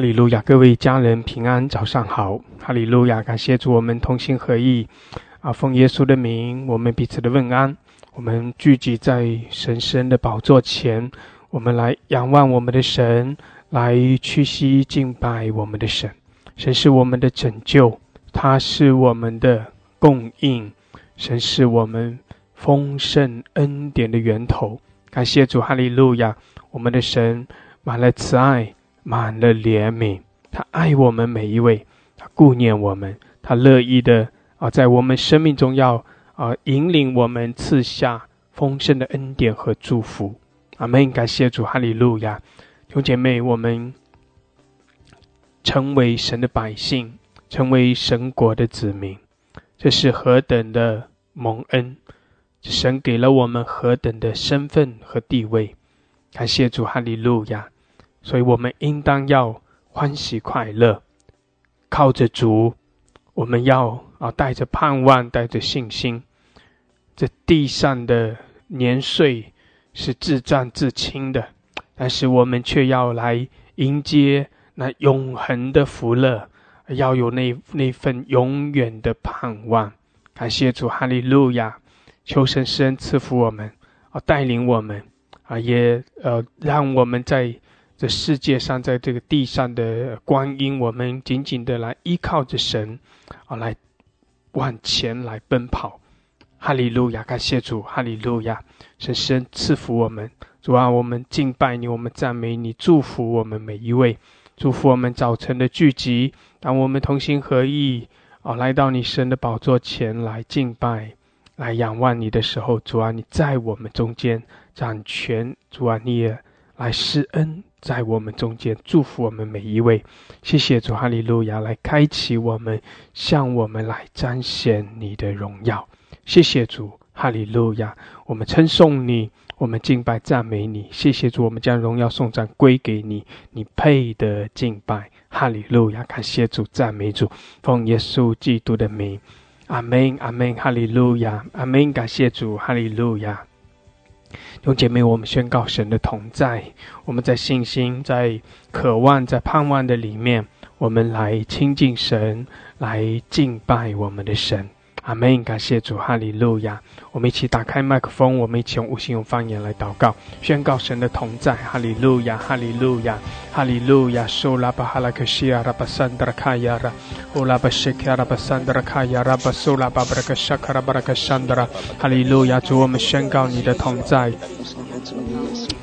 哈利路亚！各位家人平安，早上好，哈利路亚！感谢主，我们同心合意，啊，奉耶稣的名，我们彼此的问安。我们聚集在神圣的宝座前，我们来仰望我们的神，来屈膝敬拜我们的神。神是我们的拯救，他是我们的供应，神是我们丰盛恩典的源头。感谢主，哈利路亚！我们的神满了慈爱。满了怜悯，他爱我们每一位，他顾念我们，他乐意的啊，在我们生命中要啊引领我们，赐下丰盛的恩典和祝福。阿门！感谢主，哈利路亚！弟兄姐妹，我们成为神的百姓，成为神国的子民，这是何等的蒙恩！神给了我们何等的身份和地位！感谢主，哈利路亚！所以我们应当要欢喜快乐，靠着主，我们要啊带着盼望，带着信心。这地上的年岁是自战自清的，但是我们却要来迎接那永恒的福乐，要有那那份永远的盼望。感谢主，哈利路亚！求神施恩赐福我们，啊带领我们，啊也呃让我们在。这世界上，在这个地上的光阴，我们紧紧的来依靠着神，啊，来往前来奔跑。哈利路亚，感谢主，哈利路亚，神神赐福我们。主啊，我们敬拜你，我们赞美你，祝福我们每一位，祝福我们早晨的聚集。当我们同心合意，啊，来到你神的宝座前来敬拜，来仰望你的时候，主啊，你在我们中间掌权。主啊，你也来施恩。在我们中间祝福我们每一位，谢谢主哈利路亚来开启我们，向我们来彰显你的荣耀。谢谢主哈利路亚，我们称颂你，我们敬拜赞美你。谢谢主，我们将荣耀颂赞归给你，你配得敬拜。哈利路亚，感谢主，赞美主，奉耶稣基督的名，阿门，阿门，哈利路亚，阿门，感谢主，哈利路亚。弟兄姐妹，我们宣告神的同在。我们在信心、在渴望、在盼望的里面，我们来亲近神，来敬拜我们的神。阿门！感谢主，哈利路亚！我们一起打开麦克风，我们一起用无心用方言来祷告，宣告神的同在。哈利路亚，哈利路亚，哈利路亚！苏拉巴哈拉克西亚拉巴桑德拉卡亚拉，乌拉巴西卡拉巴桑德拉卡亚拉巴苏拉巴布拉克沙卡拉巴拉克桑德拉，哈利路亚！主，我们宣告你的同在。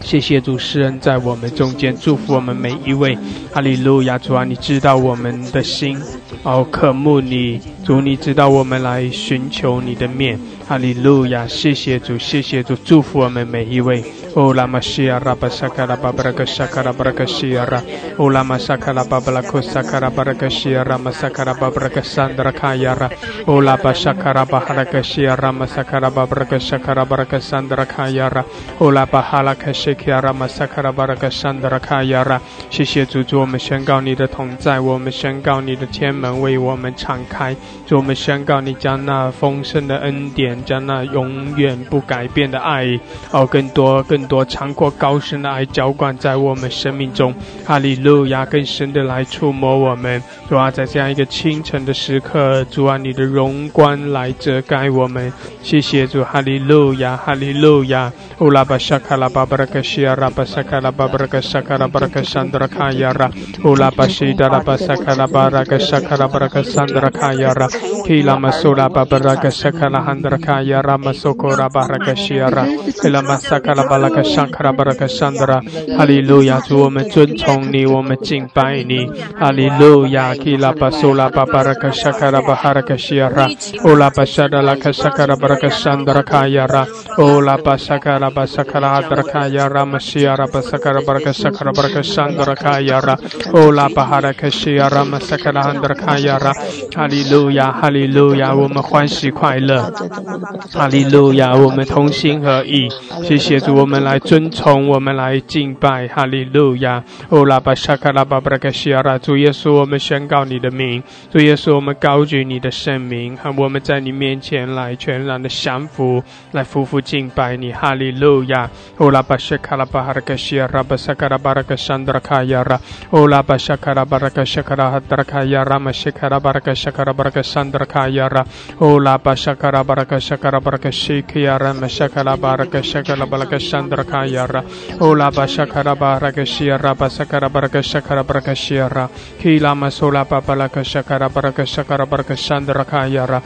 谢谢主施恩在我们中间，祝福我们每一位。哈利路亚！主啊，你知道我们的心，哦，渴慕你。主，你知道我们来寻求你的面。哈利路亚！谢谢主，谢谢主，祝福我们每一位。乌拉玛西亚拉巴萨卡拉巴布拉克萨卡拉巴拉克西亚拉，乌拉玛萨卡拉巴布拉库萨卡拉巴拉克西亚拉玛萨卡拉巴布拉克桑德拉卡亚拉，乌拉巴萨卡拉巴哈拉克西亚拉玛萨卡拉巴布拉克萨卡拉巴拉克桑德拉卡亚拉，乌拉巴哈拉克西亚拉玛萨卡拉巴拉克桑德拉卡亚拉。谢谢主，主我们宣告你的同在，我们宣告你的天门为我们敞开，主我们宣告你将那丰盛的恩典，将那永远不改变的爱，哦，更多更。多长阔高深的爱浇灌在我们生命中，哈利路亚！更深的来触摸我们，主啊，在这样一个清晨的时刻，主啊，你的荣光来遮盖我们。谢谢主，哈利路亚，哈利路亚。乌拉巴沙卡拉巴布拉克西亚拉巴沙卡拉巴布拉克沙卡拉巴拉克桑德拉卡亚拉，乌拉巴西达拉巴沙卡拉巴拉克沙卡拉巴拉克桑德拉卡亚拉，提拉马苏拉巴布拉克沙卡拉汉德拉卡亚拉。马苏库拉巴拉克西亚拉，提拉马沙卡拉巴拉拉卡卡拉巴拉卡上德拉，哈利路亚！主，我们尊崇你，我们敬拜你，哈利路亚！基拉巴苏拉巴巴拉卡沙卡拉巴哈拉卡西亚拉，乌拉巴沙德拉卡沙卡拉巴拉卡上德拉卡亚拉，乌拉巴沙卡拉巴沙卡拉哈德拉卡亚拉，玛西亚拉巴沙卡拉巴拉卡沙卡拉巴拉卡上德拉卡亚拉，乌拉巴哈拉卡西亚拉玛沙卡拉哈德拉卡亚拉，哈利路亚，哈利路亚！我们欢喜快乐，哈利路亚！我们同心合意，谢谢主，我们。来遵从，我们来敬拜。哈利路亚。哦拉巴沙卡拉巴布拉克西亚拉，主耶稣，我们宣告你的名。主耶稣，我们高举你的圣名，和我们在你面前来全然的降服，来夫妇敬拜你。哈利路亚。哦拉巴沙卡拉巴哈拉克西亚拉巴沙卡拉巴拉克山德拉卡亚拉。哦拉巴沙卡拉巴拉克沙卡拉哈德拉卡亚拉玛西卡拉巴拉克沙卡拉巴拉克山德拉卡亚拉。哦拉巴沙卡拉巴拉克沙卡拉巴克西卡亚拉玛沙卡拉巴拉克沙卡拉巴拉克山德拉卡亚拉。哦拉巴沙卡拉巴拉克西亚拉巴沙卡沙卡拉巴拉克西亚拉。基拉玛苏拉巴拉克沙卡拉巴拉克沙卡拉巴拉克山德拉卡亚拉。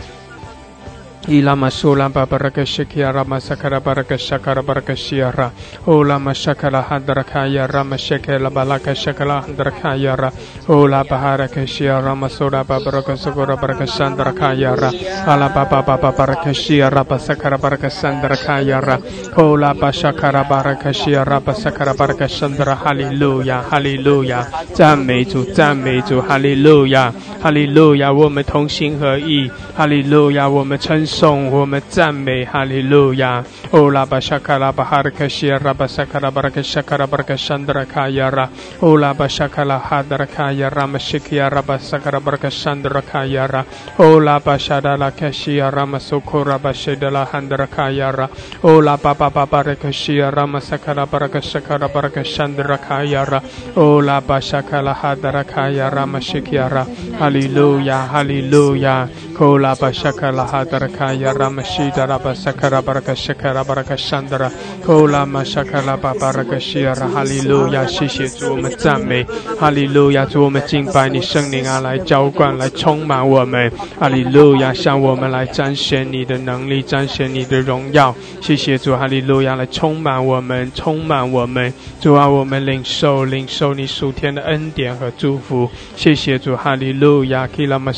Ilama sulamba baraka shikia rama sakara baraka shakara baraka shiara. Ola mashakala handrakaya rama shekela balaka shakala handrakaya ra. Ola bahara kashia rama soda baraka sakura baraka sandrakaya ra. Ala baba baba baraka shia raba sakara baraka sandrakaya ra. Ola bashakara baraka shia raba sakara baraka sandra. Hallelujah, Hallelujah，赞美主，赞美主，哈利路亚，哈利路亚，我们同心合意，哈利路亚，我们称。颂我们赞美哈利路亚。哦拉巴沙卡拉巴哈德卡西拉巴萨卡拉巴拉卡沙卡拉巴拉卡山德拉卡亚拉。哦拉巴沙卡拉哈德拉卡亚拉玛西基亚拉巴萨卡拉巴拉卡山德拉卡亚拉。哦拉巴沙达拉卡西亚拉玛苏库拉巴西德拉汉德拉卡亚拉。哦拉巴巴巴巴拉卡西亚拉玛萨卡拉巴拉卡沙卡拉巴拉卡山德拉卡亚拉。哦拉巴沙卡拉哈德拉卡亚拉玛西基亚拉。哈利路亚，哈利路亚。哦拉巴沙卡拉哈德拉。卡亚拉玛西达拉巴萨卡拉巴拉卡沙卡拉巴拉卡山德拉，库拉玛沙卡拉巴巴拉卡西亚拉，哈利路亚，谢谢主，我们赞美，哈利路亚，主我们敬拜你圣灵啊，来浇灌，来充满我们，哈利路亚，向我们来彰显你的能力，彰显你的荣耀，谢谢主，哈利路亚，来充满我们，充满我们，主啊，我们领受，领受你属天的恩典和祝福，谢谢主，哈利路亚，基拉玛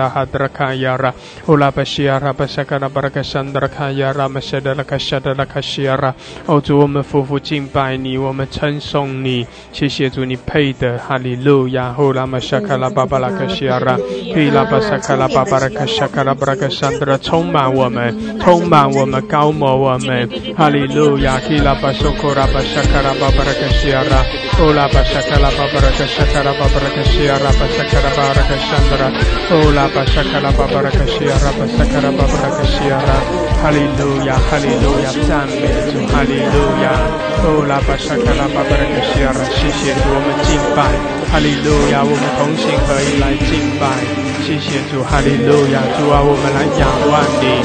苏拉巴巴拉卡沙卡拉哈德拉卡亚拉。拉巴西亚拉巴萨卡拉巴拉卡山德拉卡亚拉玛谢德拉卡夏德拉卡西亚拉，哦主，我们夫妇敬拜你，我们称颂你，谢谢主，你配的，哈利路亚。呼拉玛沙卡拉巴巴拉卡西亚拉，伊拉巴萨卡拉巴巴拉卡夏卡拉巴拉卡山德拉，充满我们，充满我们，高摩我们，哈利路亚。伊拉巴苏库拉巴沙卡拉巴巴拉卡西亚拉，哦拉巴沙卡拉巴巴拉卡夏卡拉巴巴拉卡西亚拉巴萨卡拉巴拉卡山德拉，哦拉巴沙卡拉巴巴拉卡西亚拉。巴萨卡拉巴巴拉卡西亚拉，哈利路亚，哈利路亚，赞美主，哈利路亚。哦，拉巴萨卡拉巴巴拉卡西亚拉，谢谢主，我们敬拜，哈利路亚，我们同心合意来敬拜，谢谢主，哈利路亚，主啊，我们来仰望你，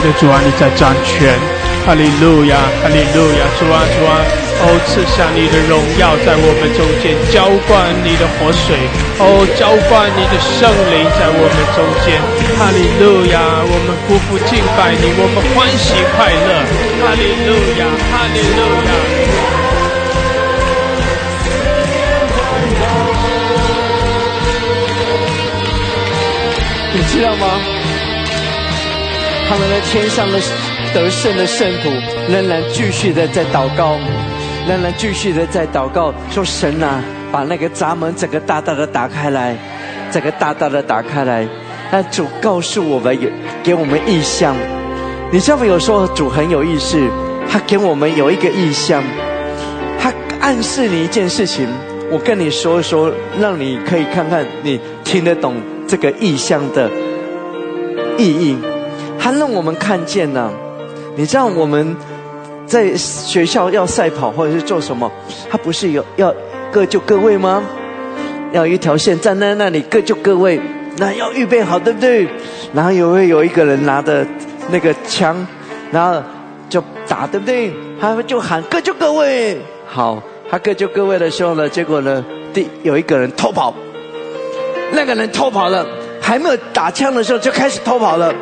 谢谢主，啊，你在掌权，哈利路亚，哈利路亚，主啊，主啊，哦，赐下你的荣耀在我们中间，浇灌你的活水，哦，浇灌你的圣灵在我们中间，哈利路亚，我们夫妇敬拜你，我们欢喜快乐，哈利路亚，哈利路亚，你知道吗？他们的天上的得胜的圣徒，仍然继续的在祷告，仍然继续的在祷告，说：“神啊，把那个闸门整个大大的打开来，整个大大的打开来。”那主告诉我们，有给我们意象。你知道没有？说主很有意思，他给我们有一个意象，他暗示你一件事情。我跟你说一说，让你可以看看你听得懂这个意象的意义。他让我们看见呢，你知道我们在学校要赛跑或者是做什么，他不是有要各就各位吗？要一条线站在那里各就各位，那要预备好，对不对？然后有会有一个人拿着那个枪，然后就打，对不对？他们就喊各就各位，好，他各就各位的时候呢，结果呢，第有一个人偷跑，那个人偷跑了，还没有打枪的时候就开始偷跑了。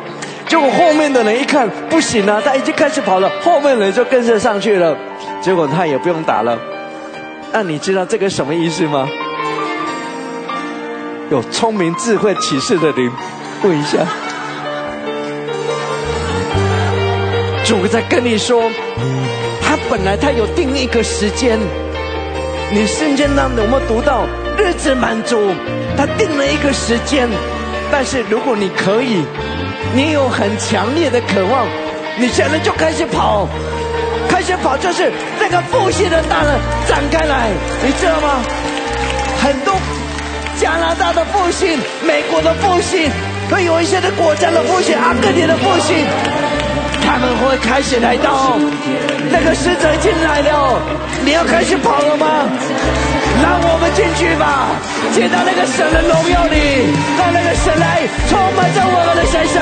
结果后面的人一看不行了，他已经开始跑了，后面人就跟着上去了。结果他也不用打了。那你知道这个什么意思吗？有聪明智慧启示的灵，问一下。主在跟你说，他本来他有定一个时间。你圣经当中有没有读到日子满足？他定了一个时间，但是如果你可以。你有很强烈的渴望，你现在就开始跑，开始跑就是那个复兴的大门展开来，你知道吗？很多加拿大的复兴、美国的复兴，会有一些的国家的复兴、阿根廷的复兴，他们会开始来到。那个使者已经来了，你要开始跑了吗？让我们进去吧，进到那个神的荣耀里，让那个神来充满在我们的身上。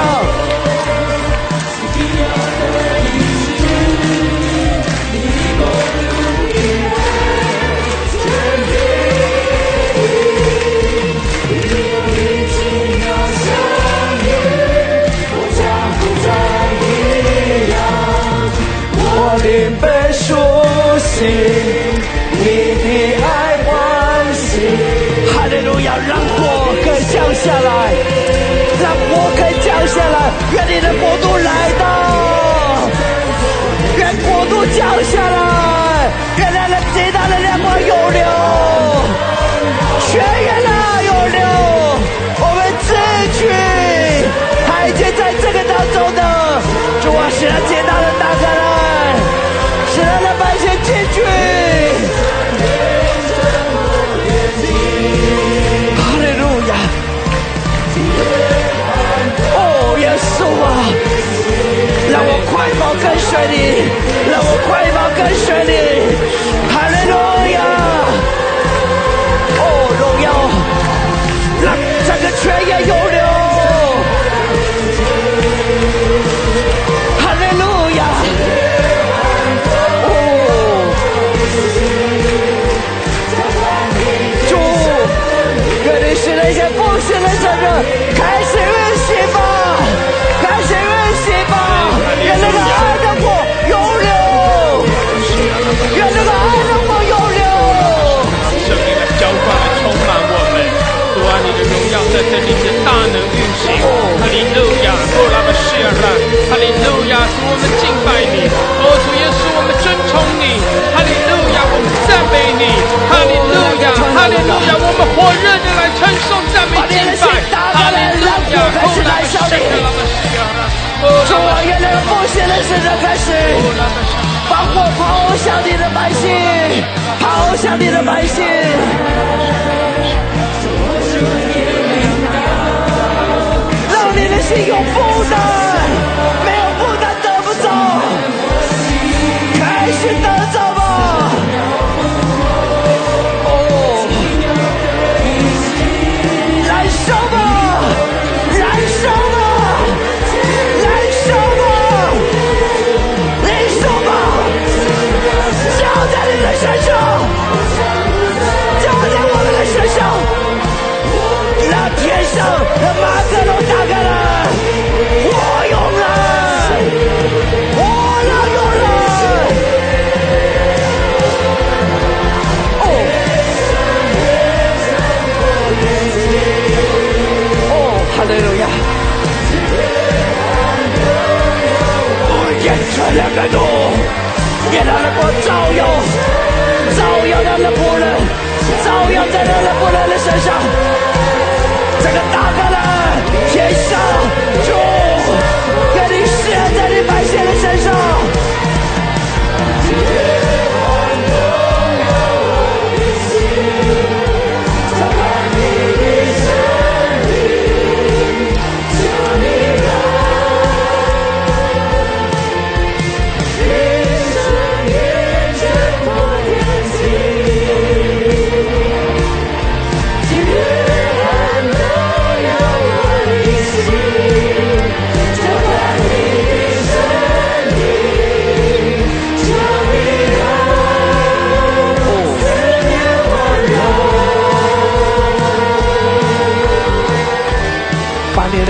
我灵被苏醒。你的爱欢喜，哈利路亚！让火可以降下来，让火可以降下来，愿你的国度来。到，愿国度降下来，愿那个极大的亮光涌流，血液呐涌流，我们自取，他已经在这个当中的，主啊，使那让我快跑跟随你，让我快跑跟随你，哈利路亚！哦，荣耀，让整个全夜有我抛下你的百姓，抛下你的百姓，让你的心永不伤。两个度，给他的光照耀，照耀他的仆人，照耀在他的仆人的身上。这个打开了天上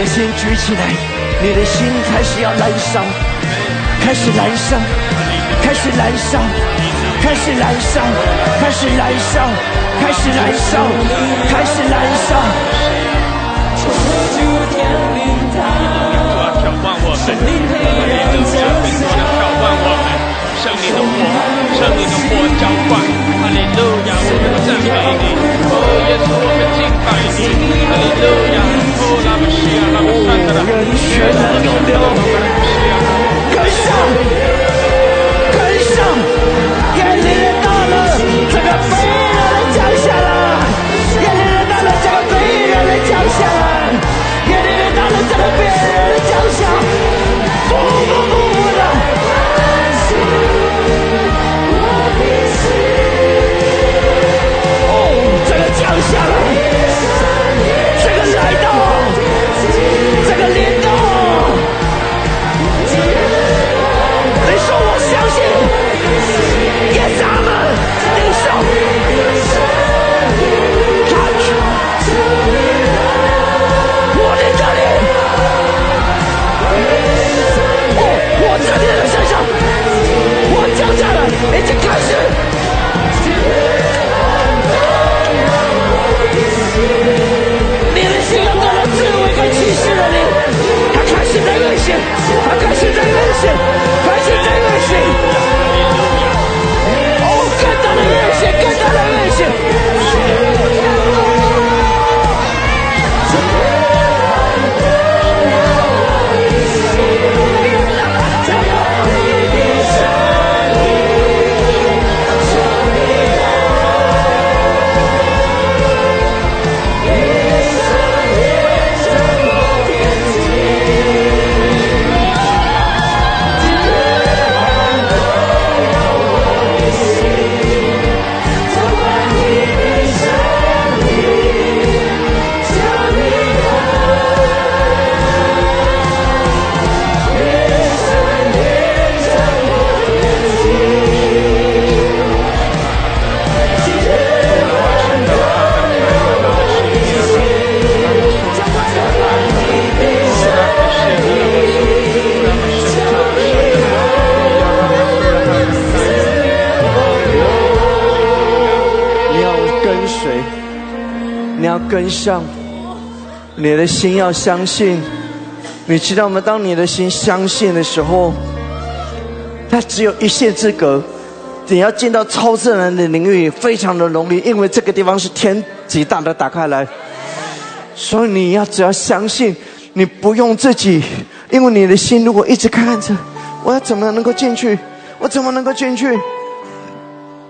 的心举起来，你的心开始要燃烧，开始燃烧，开始燃烧，开始燃烧，开始燃烧，开始燃烧，开始燃烧。主啊，眺望我们，哈利路亚，更多的眺望我们，圣灵的火，圣灵的火浇灌，哈利路亚，我们赞美你，哦，耶稣，我们敬拜你，哈利路亚，哦，拉玛西亚，拉玛萨特拉，血能涌流，跟上，跟上，眼泪到了，这个飞人的降下来，眼泪到了，这个飞人的降下来，眼泪到了，这个飞人的降下，不不不你要跟上，你的心要相信。你知道吗？当你的心相信的时候，它只有一线之隔。你要进到超自然的领域，非常的容易，因为这个地方是天极大的打开来。所以你要只要相信，你不用自己，因为你的心如果一直看着，我要怎么能够进去？我怎么能够进去？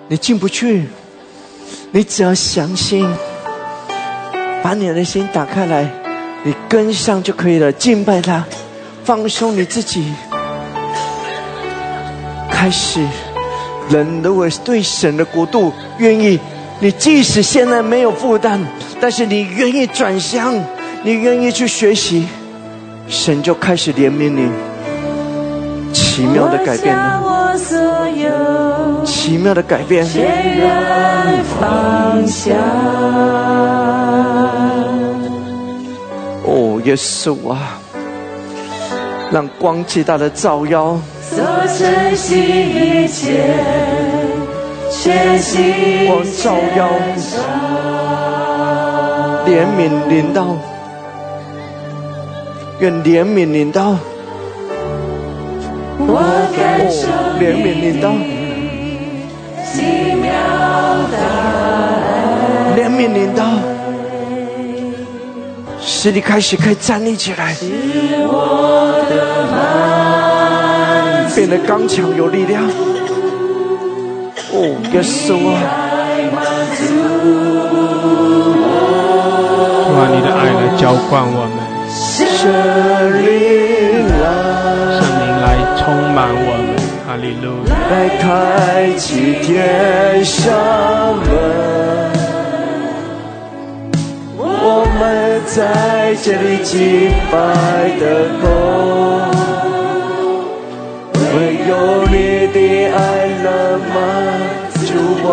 你进不去。你只要相信，把你的心打开来，你跟上就可以了。敬拜他，放松你自己，开始。人如果对神的国度愿意，你即使现在没有负担，但是你愿意转向，你愿意去学习，神就开始怜悯你，奇妙的改变了，奇妙的改变。耶稣啊，让光极大的照耀，所珍惜一切，全心光照耀，怜悯临到，愿怜悯临到，我感受哦，怜悯临到，奇妙的怜悯临到，使你开始可以站立起来，变得刚强有力量。哦，耶稣啊，哇，你的爱来浇灌我们，圣灵来。圣灵来充满我们，哈利路亚。来开启天上门，们在这里敬拜的够，唯有你的爱能满足我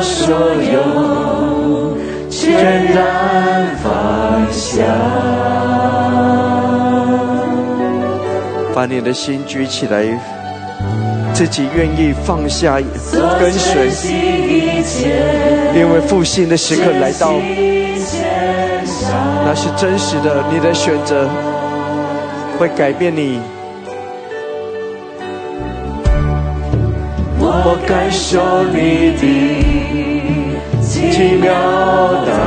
所有全然放下。把你的心举起来，自己愿意放下跟随，因为复兴的时刻来到，那是真实的，你的选择会改变你。我感受你的奇妙的爱，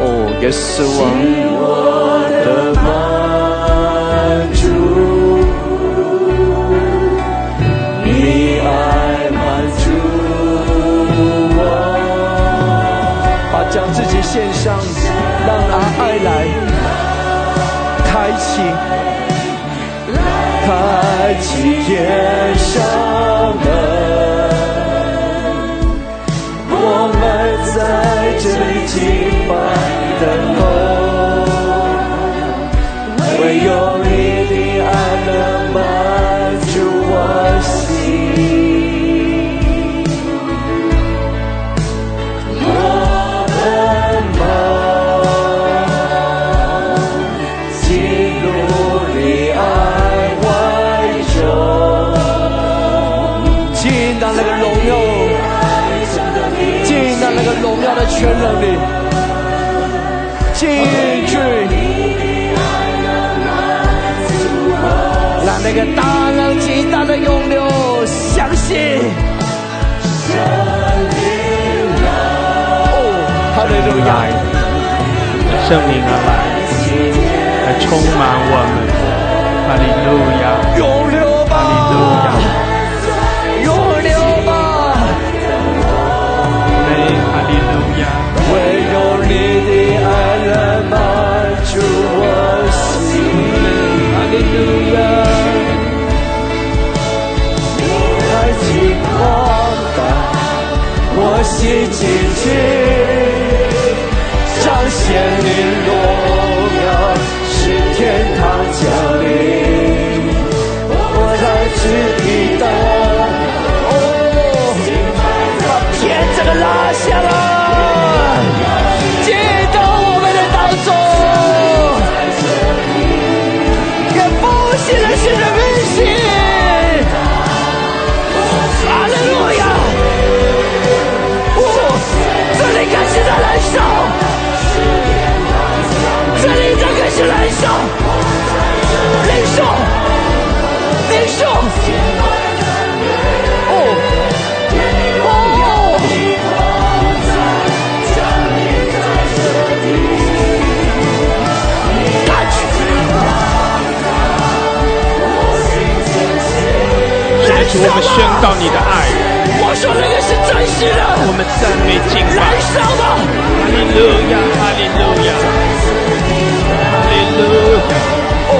哦，耶稣啊，我的满足，你爱满足我，把将自己献上，让拿爱来开启。开启天上门，我们在这里敬拜等候，唯有你全能里，进去，让那个大浪极大的涌流，相信。哦，哈利路亚！圣灵而来，来充满我们。哈利路亚，心紧紧，彰显你荣耀，是天堂降临。我在此地等，哦，把天这个拉下来，燃烧，领受，领受。哦，哦，感觉。耶稣，我们宣告你的爱，我说那个是真实的，我们赞美敬拜燃。烧的。哈利路亚，哈利路亚，哈利路亚，哦，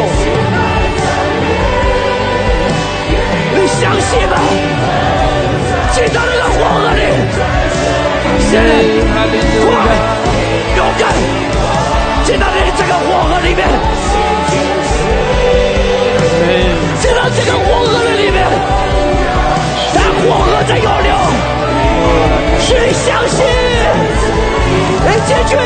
你相信吗？进到那个火河里，现在快，勇敢进到你这个火河里面，进到这个黄河的里面，让黄河在涌流，是你相信，你进去，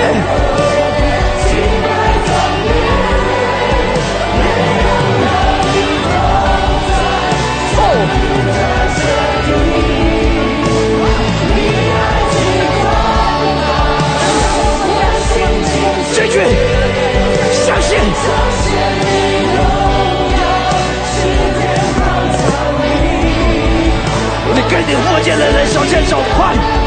我见了人手牵手快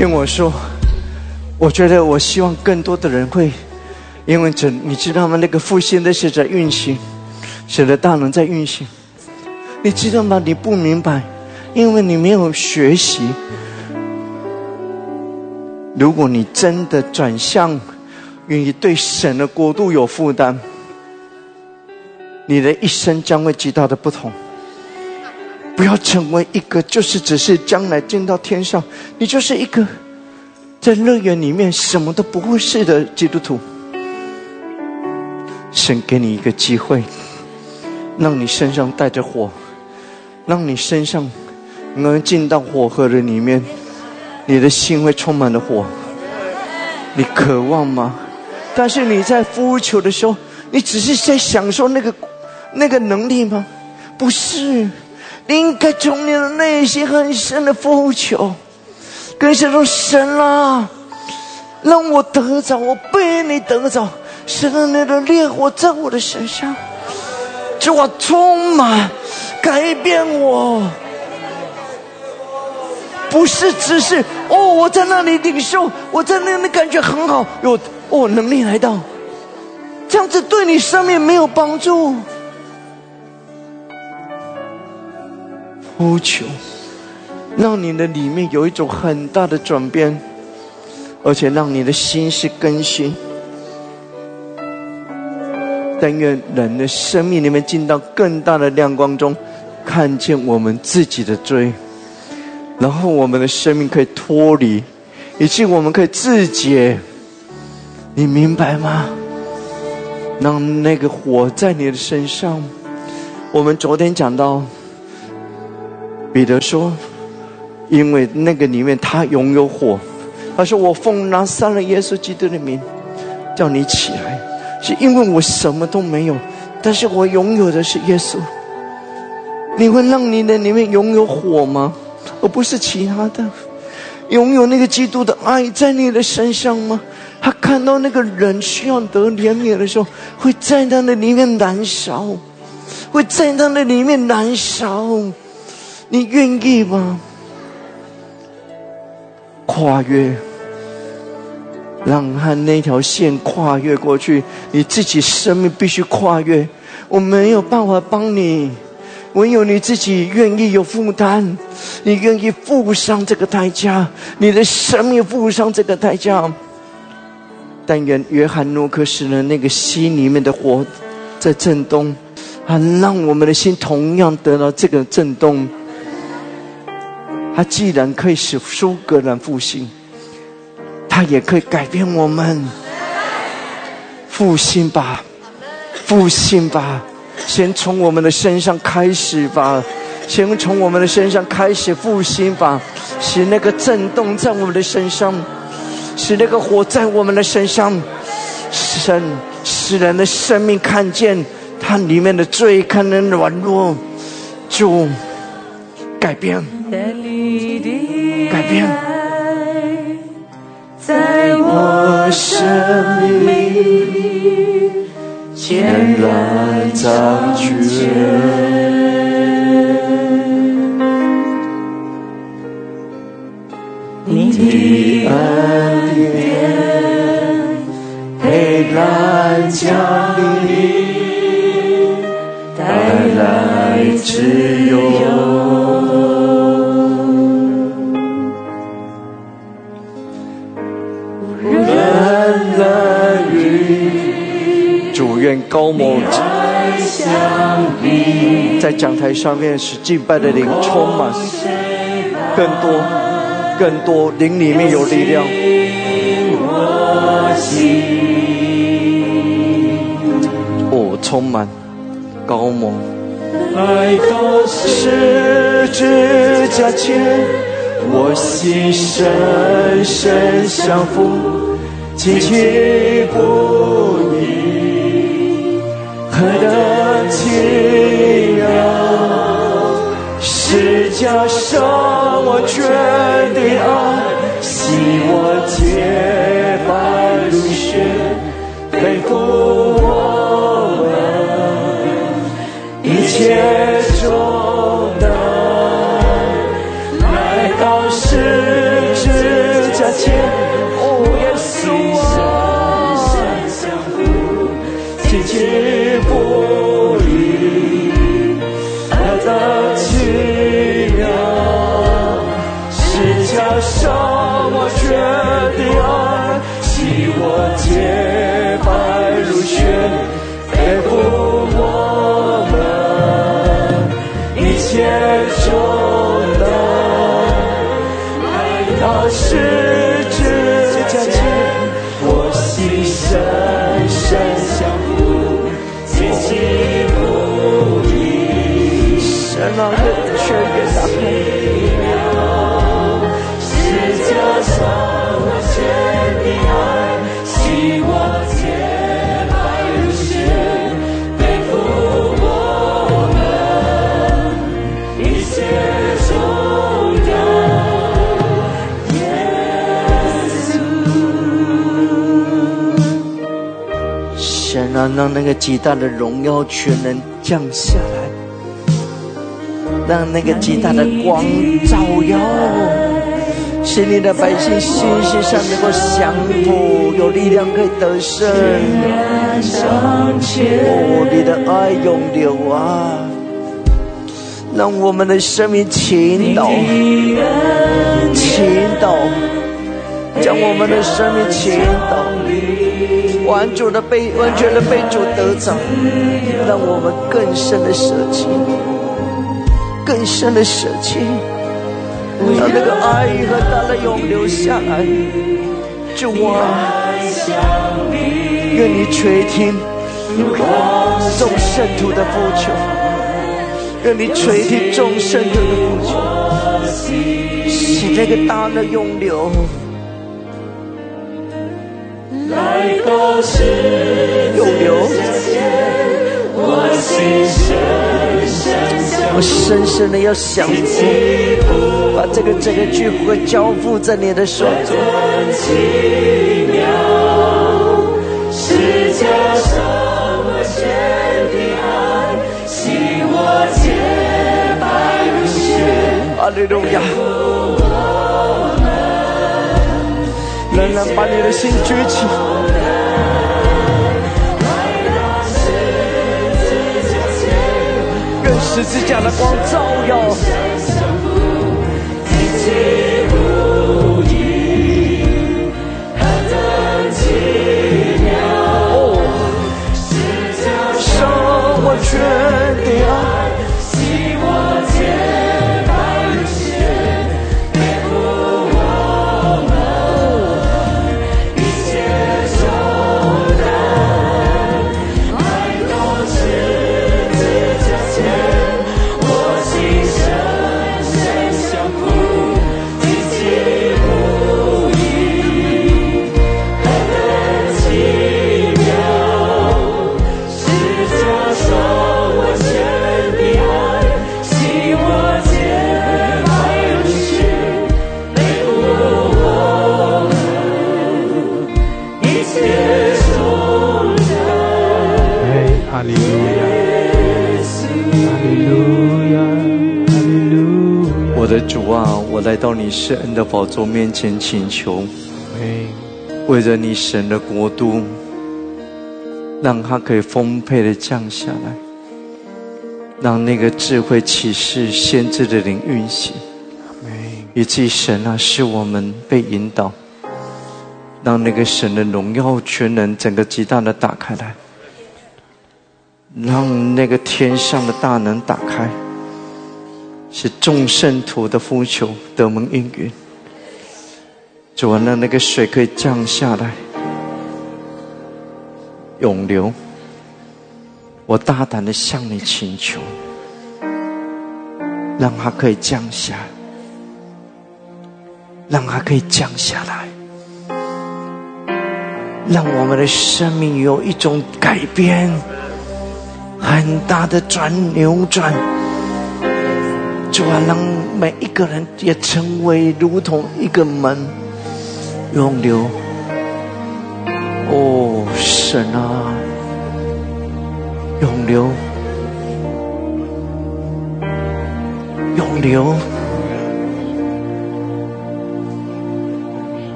听我说，我觉得我希望更多的人会，因为这你知道吗？那个复兴的是在运行，神的大能在运行。你知道吗？你不明白，因为你没有学习。如果你真的转向，愿意对神的国度有负担，你的一生将会极大的不同。不要成为一个就是只是将来进到天上，你就是一个在乐园里面什么都不会是的基督徒。神给你一个机会，让你身上带着火，让你身上能进到火河的里面，你的心会充满了火。你渴望吗？但是你在呼求的时候，你只是在享受那个那个能力吗？不是。应该从你的内心很深的呼求，跟神说：“神啊，让我得着，我被你得着，神的那个烈火在我的身上，就我充满，改变我，不是只是哦，我在那里领受，我在那里感觉很好，有哦能力来到，这样子对你生命没有帮助。”呼求，让你的里面有一种很大的转变，而且让你的心是更新。但愿人的生命里面进到更大的亮光中，看见我们自己的罪，然后我们的生命可以脱离，以及我们可以自解。你明白吗？让那个火在你的身上。我们昨天讲到。彼得说：“因为那个里面他拥有火，他说我奉拿撒勒耶稣基督的名叫你起来，是因为我什么都没有，但是我拥有的是耶稣。你会让你的里面拥有火吗？而不是其他的，拥有那个基督的爱在你的身上吗？他看到那个人需要得怜悯的时候，会在他的里面燃烧。”会在他的里面燃烧。你愿意吗？跨越，让和那条线跨越过去，你自己生命必须跨越。我没有办法帮你，唯有你自己愿意有负担，你愿意付上这个代价，你的生命付上这个代价。但愿约翰诺克使人那个心里面的火在震动，啊，让我们的心同样得到这个震动。他既然可以使苏格兰复兴，他也可以改变我们。复兴吧，复兴吧，先从我们的身上开始吧，先从我们的身上开始复兴吧，使那个震动在我们的身上，使那个火在我们的身上，使使人的生命看见它里面的罪，看能软弱，就改变。改变，在我生命里全然掌权。你的恩典黑暗降临，带来自高某在讲台上面使敬拜的灵充满，更多、更多灵里面有力量。我，充满高某，来到十字架前，我心深深相扶，紧紧不移，何等奇妙！是加上我全的爱，使我洁白如雪，背负我们一切让那个极大的荣耀全能降下来，让那个极大的光照耀。使你的百姓心心上能够降服，有力量可以得胜。哦，你的爱永留啊，让我们的生命倾倒，倾倒，将我们的生命倾倒，完全的被完全的被主得着，让我们更深的舍弃，更深的舍弃。让那个爱和大的永留下来，主啊，愿你垂听众圣徒的呼求，愿你垂听众圣徒的呼求，使那个大的永来到世我心深深我深深的要想起把这个整个聚会交付在你的手中。真奇妙世爱仍然把你的心举起，愿十字架的光照耀。来到你圣恩的宝座面前请求，为着你神的国度，让他可以丰沛的降下来，让那个智慧启示先知的灵运行，以至于神啊，使我们被引导，让那个神的荣耀全能整个极大的打开来，让那个天上的大能打开。是众圣徒的呼求得蒙应允，主啊，让那个水可以降下来，永流。我大胆的向你请求，让它可以降下，让它可以降下来，让我们的生命有一种改变，很大的转扭转。主啊，让每一个人也成为如同一个门，永流。哦，神啊，永流，永流。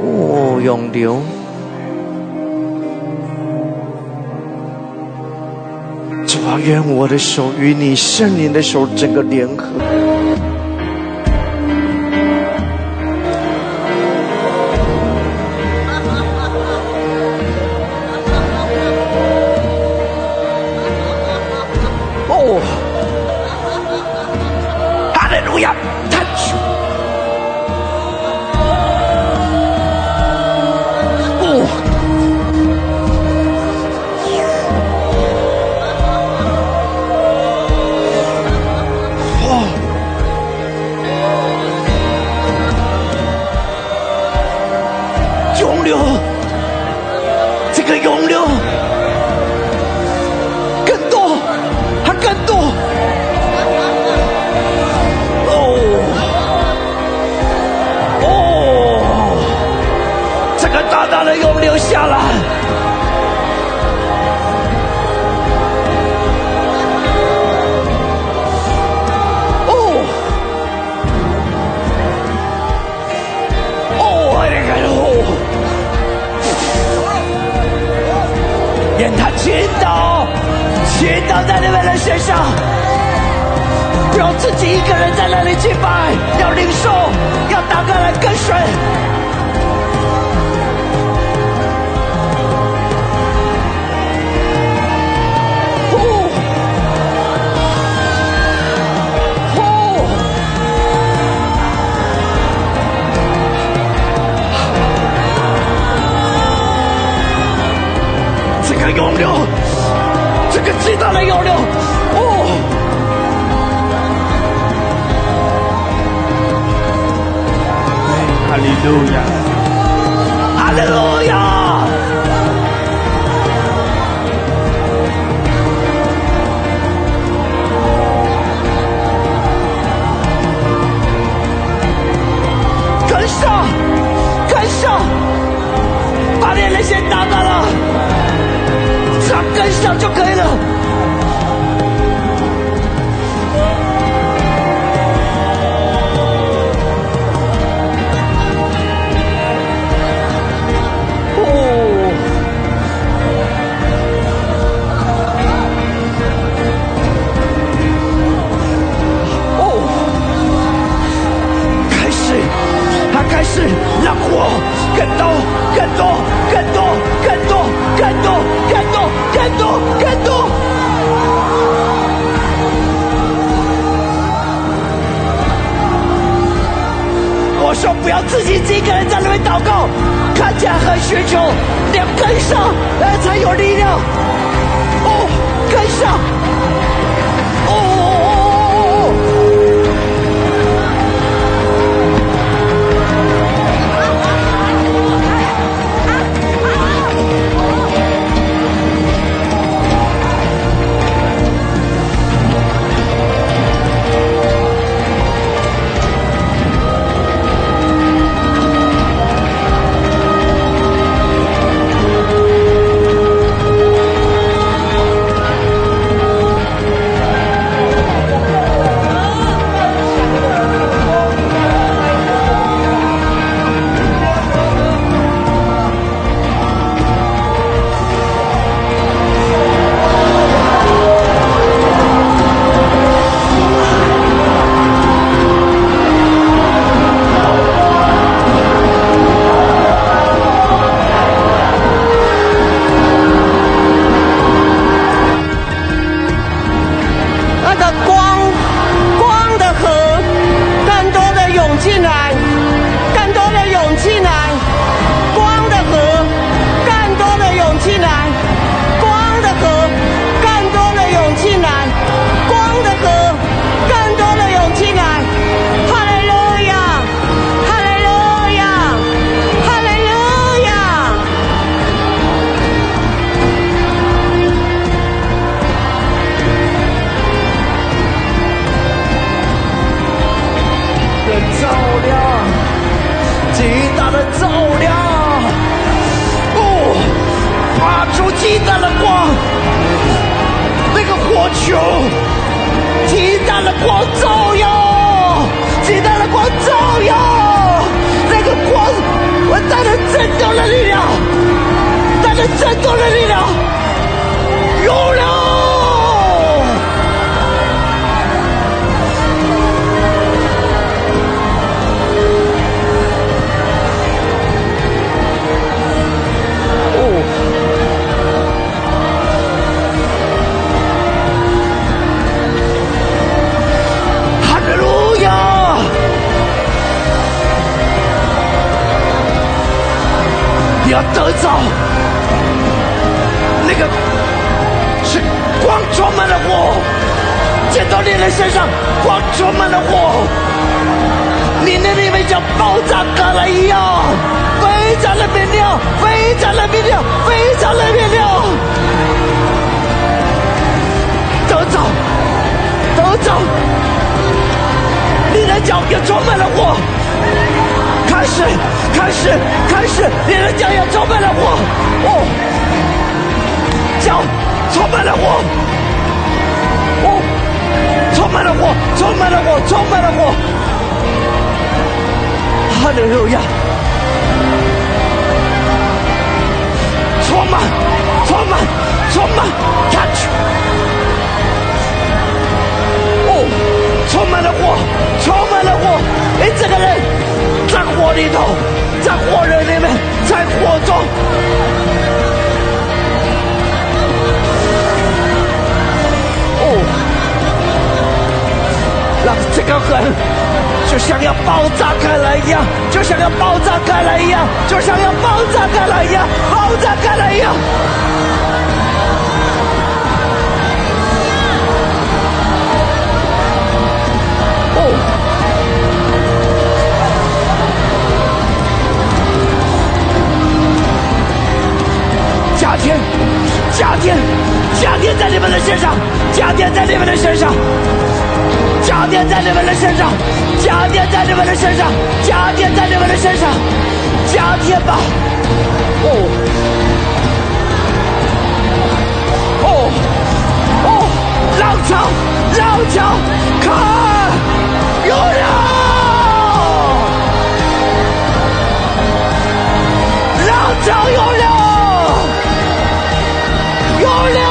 哦，永流。愿我的手与你圣灵的手整个联合。不要自己一个人在那里敬拜，要领受，要来跟随。这个涌流，这个极大的涌流。路亚，阿德路亚，跟上跟上，把你的那些打倒了，只要跟上就可以了。更多，更多，更多，更多，更多，更多，更多，更多。我说不要自己一个人在那边祷告，看起来很需求，你要跟上，才有力量。哦，跟上。里头，在火人里面，在火中。哦，让这个痕就像要爆炸开来一样，就像要爆炸开来一样，就像要爆炸开来一样，爆炸开来一样。加天加天加天在你们的身上加天在你们的身上加天在你们的身上加天在你们的身上加天在你们的身上加天吧。哦哦哦浪潮浪潮看拥有浪潮拥有 Your.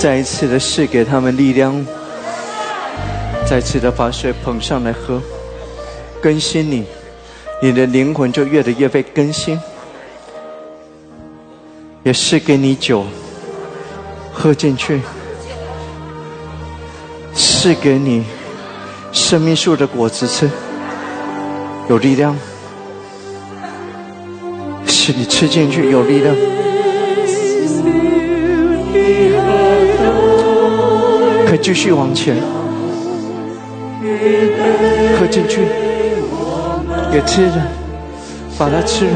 再一次的赐给他们力量，再次的把水捧上来喝，更新你，你的灵魂就越来越被更新。也是给你酒，喝进去，是给你生命树的果子吃，有力量，是你吃进去有力量。继续往前，喝进去，也吃着，把它吃了。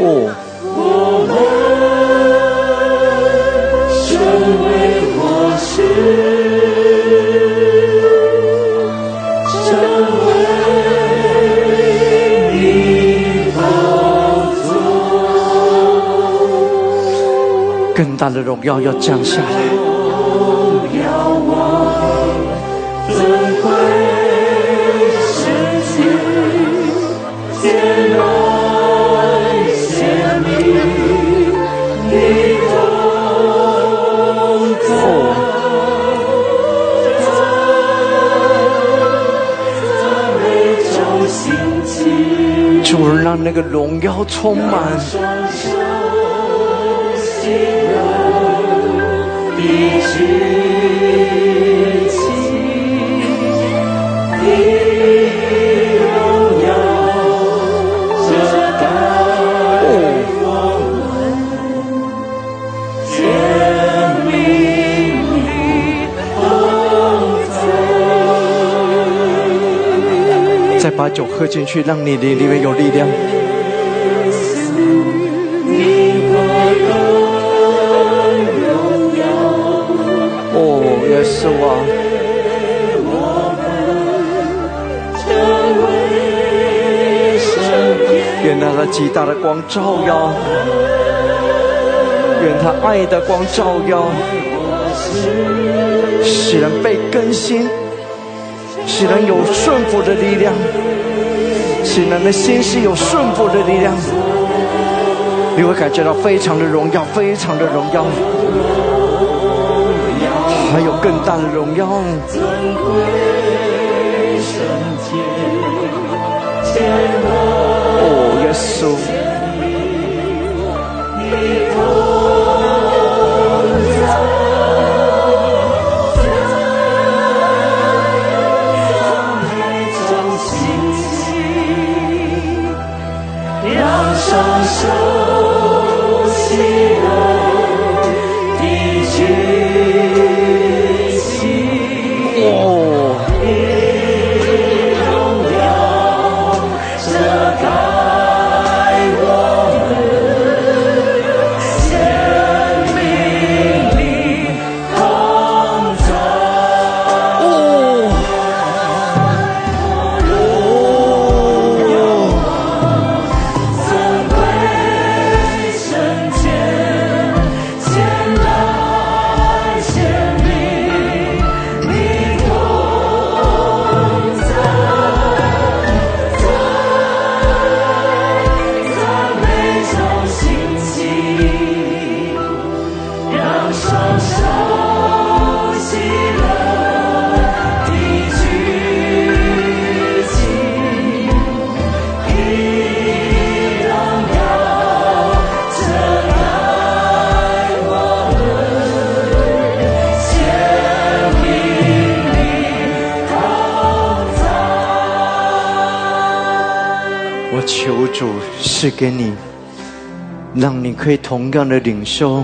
哦，更大的荣耀要降下来。主人让那个荣耀充满。把酒喝进去，让你的里面有力量。稣啊！愿那个极大的光照耀，愿他爱的光照耀，使人被更新，使人有顺服的力量，使人的心是有顺服的力量。你会感觉到非常的荣耀，非常的荣耀，还有更大的荣耀。哦，耶稣。给你，让你可以同样的领受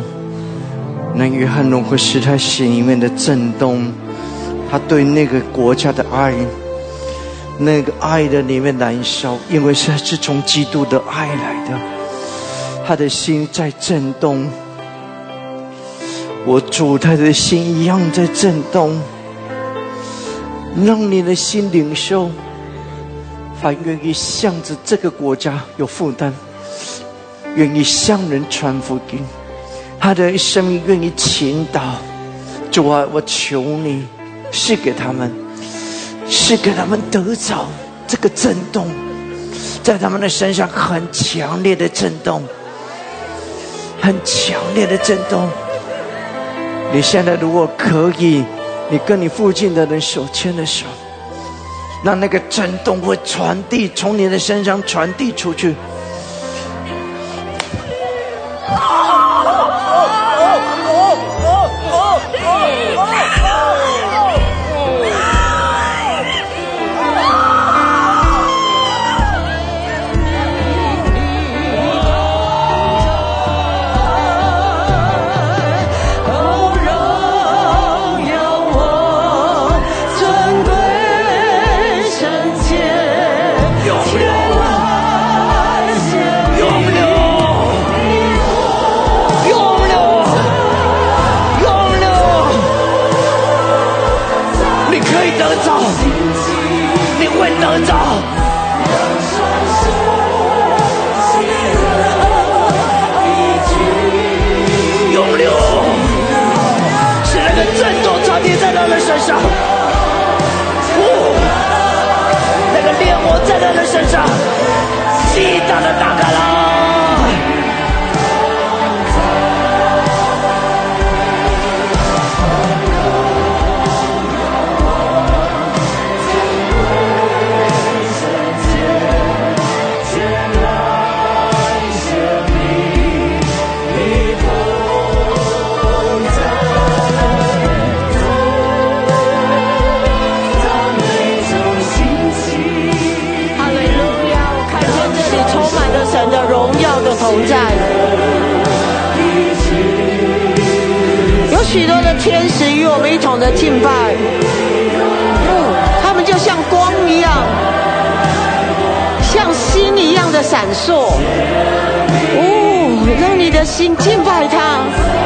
那约翰融合时代心里面的震动，他对那个国家的爱，那个爱的里面燃烧，因为是是从基督的爱来的，他的心在震动。我主他的心一样在震动，让你的心领受。他愿意向着这个国家有负担，愿意向人传福音，他的生命愿意倾倒。主啊，我求你是给他们，是给他们得着这个震动，在他们的身上很强烈的震动。很强烈的震动。你现在如果可以，你跟你附近的人手牵着手，让那个震动会传递，从你的身上传递出去。同在，有许多的天使与我们一同的敬拜，他们就像光一样，像星一样的闪烁，哦，让你的心敬拜他。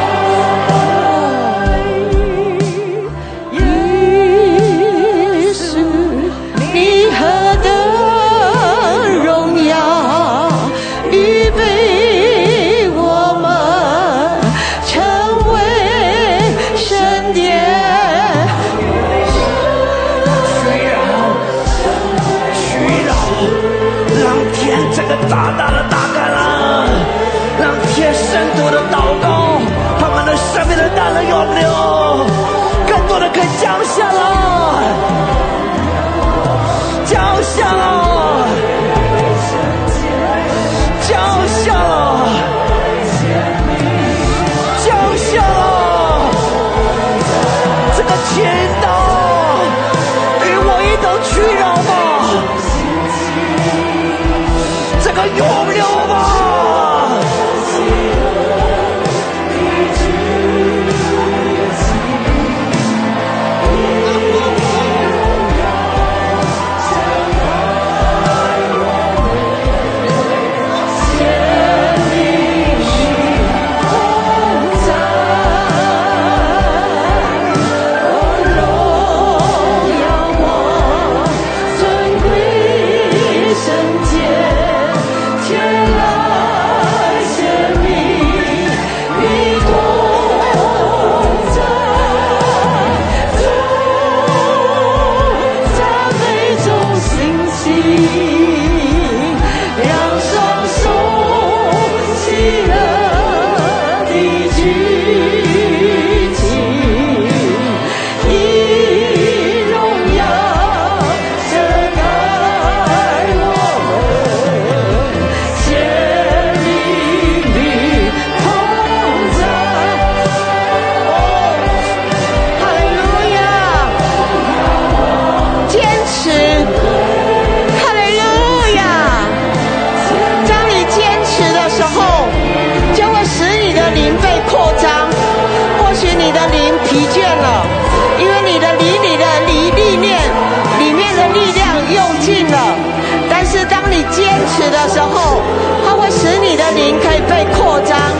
的时候它会使你的灵可以被扩张。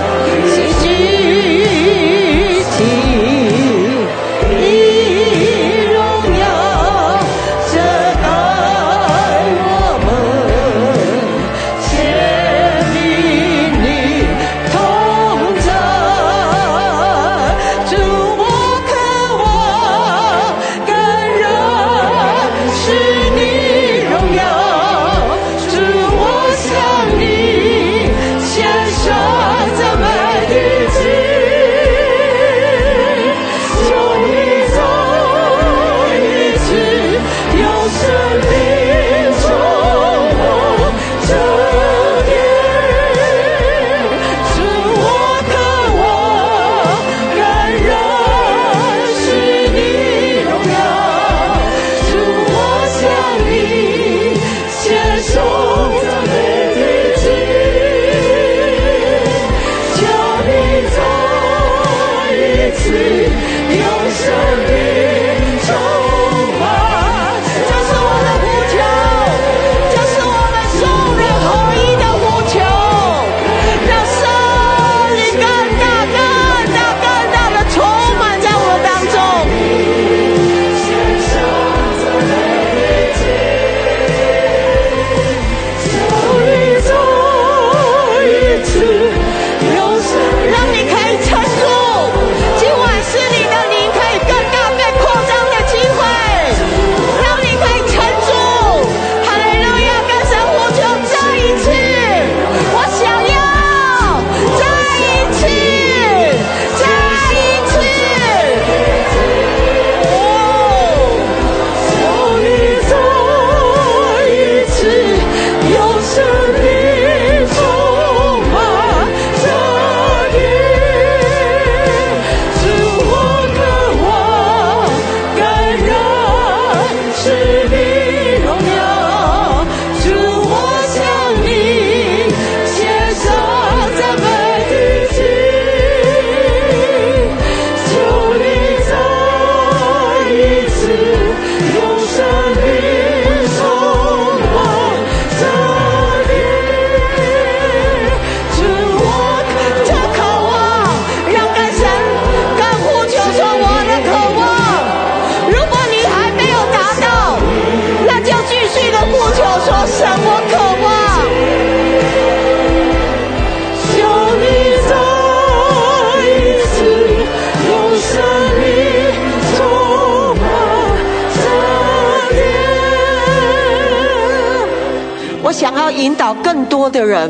引导更多的人，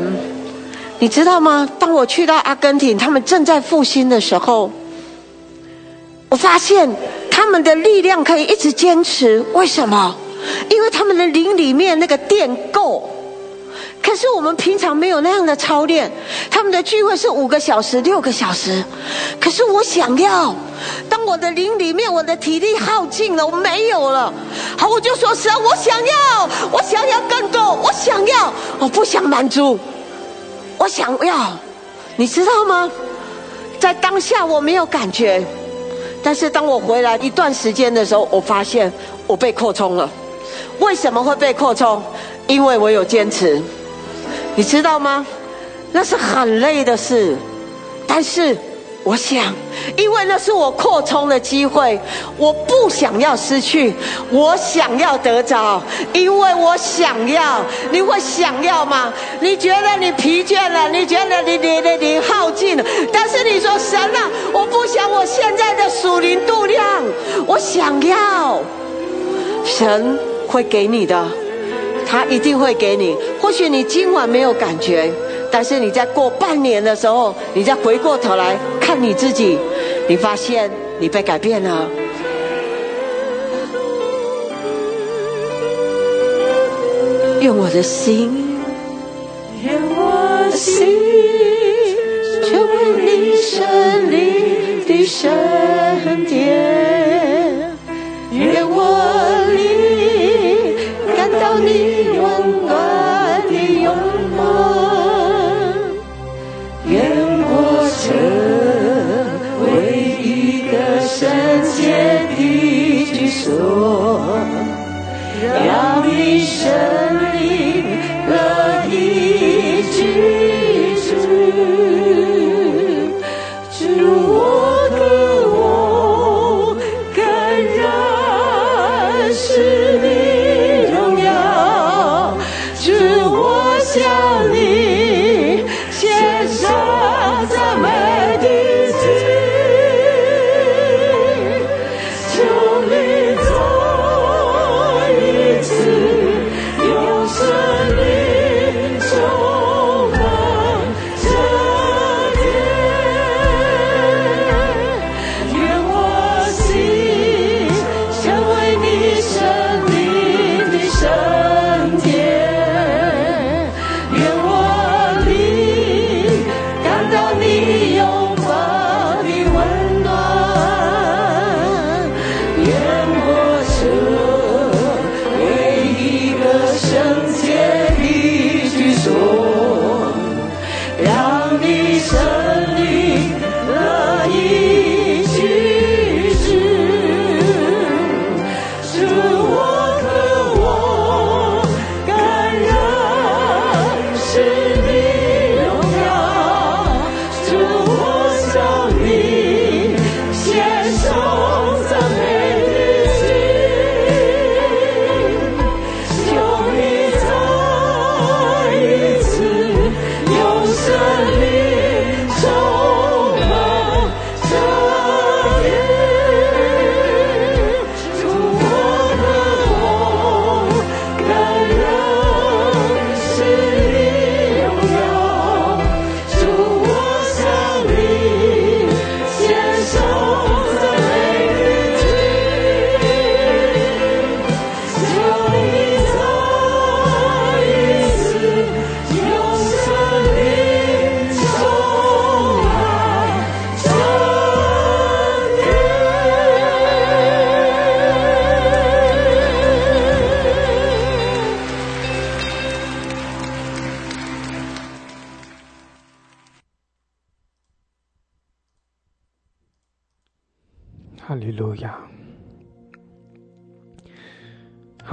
你知道吗？当我去到阿根廷，他们正在复兴的时候，我发现他们的力量可以一直坚持。为什么？因为他们的灵里面那个电够。可是我们平常没有那样的操练，他们的聚会是五个小时、六个小时。可是我想要，当我的灵里面我的体力耗尽了，我没有了，好，我就说神，我想要，我想要更多，我想要，我不想满足，我想要，你知道吗？在当下我没有感觉，但是当我回来一段时间的时候，我发现我被扩充了。为什么会被扩充？因为我有坚持。你知道吗？那是很累的事，但是我想，因为那是我扩充的机会，我不想要失去，我想要得着，因为我想要。你会想要吗？你觉得你疲倦了？你觉得你你你你耗尽了？但是你说神啊，我不想我现在的属灵度量，我想要，神会给你的。他一定会给你。或许你今晚没有感觉，但是你在过半年的时候，你再回过头来看你自己，你发现你被改变了。用我的心，愿我心成为你神灵的圣殿，愿我灵感到你。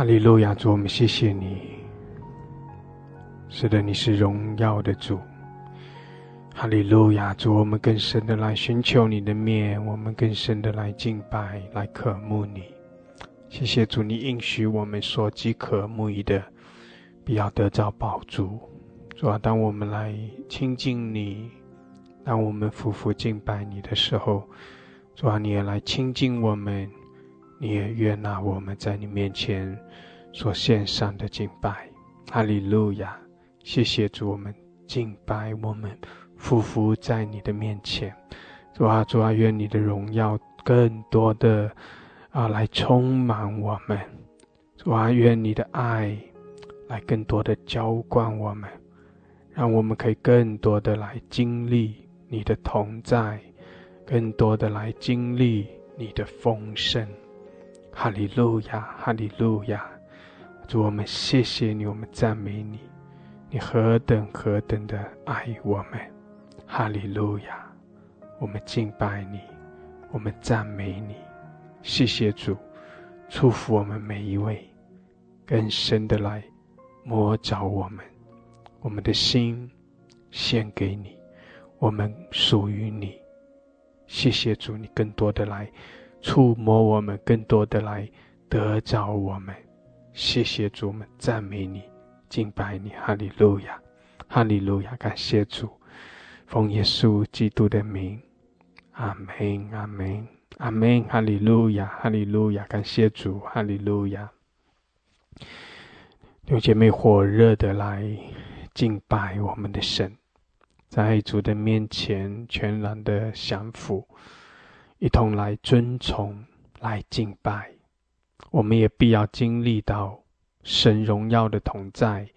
哈利路亚！主，我们谢谢你。是的，你是荣耀的主。哈利路亚！主，我们更深的来寻求你的面，我们更深的来敬拜，来渴慕你。谢谢主，你应许我们所饥渴慕义的，必要得着宝珠。主啊，当我们来亲近你，当我们夫妇敬拜你的时候，主啊，你也来亲近我们，你也悦纳我们在你面前所献上的敬拜。哈利路亚！谢谢主，我们敬拜我们。匍匐在你的面前，主啊，主啊，愿你的荣耀更多的啊来充满我们，主啊，愿你的爱来更多的浇灌我们，让我们可以更多的来经历你的同在，更多的来经历你的丰盛。哈利路亚，哈利路亚！主，我们谢谢你，我们赞美你，你何等何等的爱我们。哈利路亚！我们敬拜你，我们赞美你，谢谢主，祝福我们每一位，更深的来摸着我们，我们的心献给你，我们属于你。谢谢主，你更多的来触摸我们，更多的来得着我们。谢谢主，们赞美你，敬拜你。哈利路亚，哈利路亚，感谢主。奉耶稣基督的名，阿门，阿门，阿门，哈利路亚，哈利路亚，感谢主，哈利路亚。六姐妹，火热的来敬拜我们的神，在主的面前全然的降服，一同来尊崇，来敬拜。我们也必要经历到神荣耀的同在，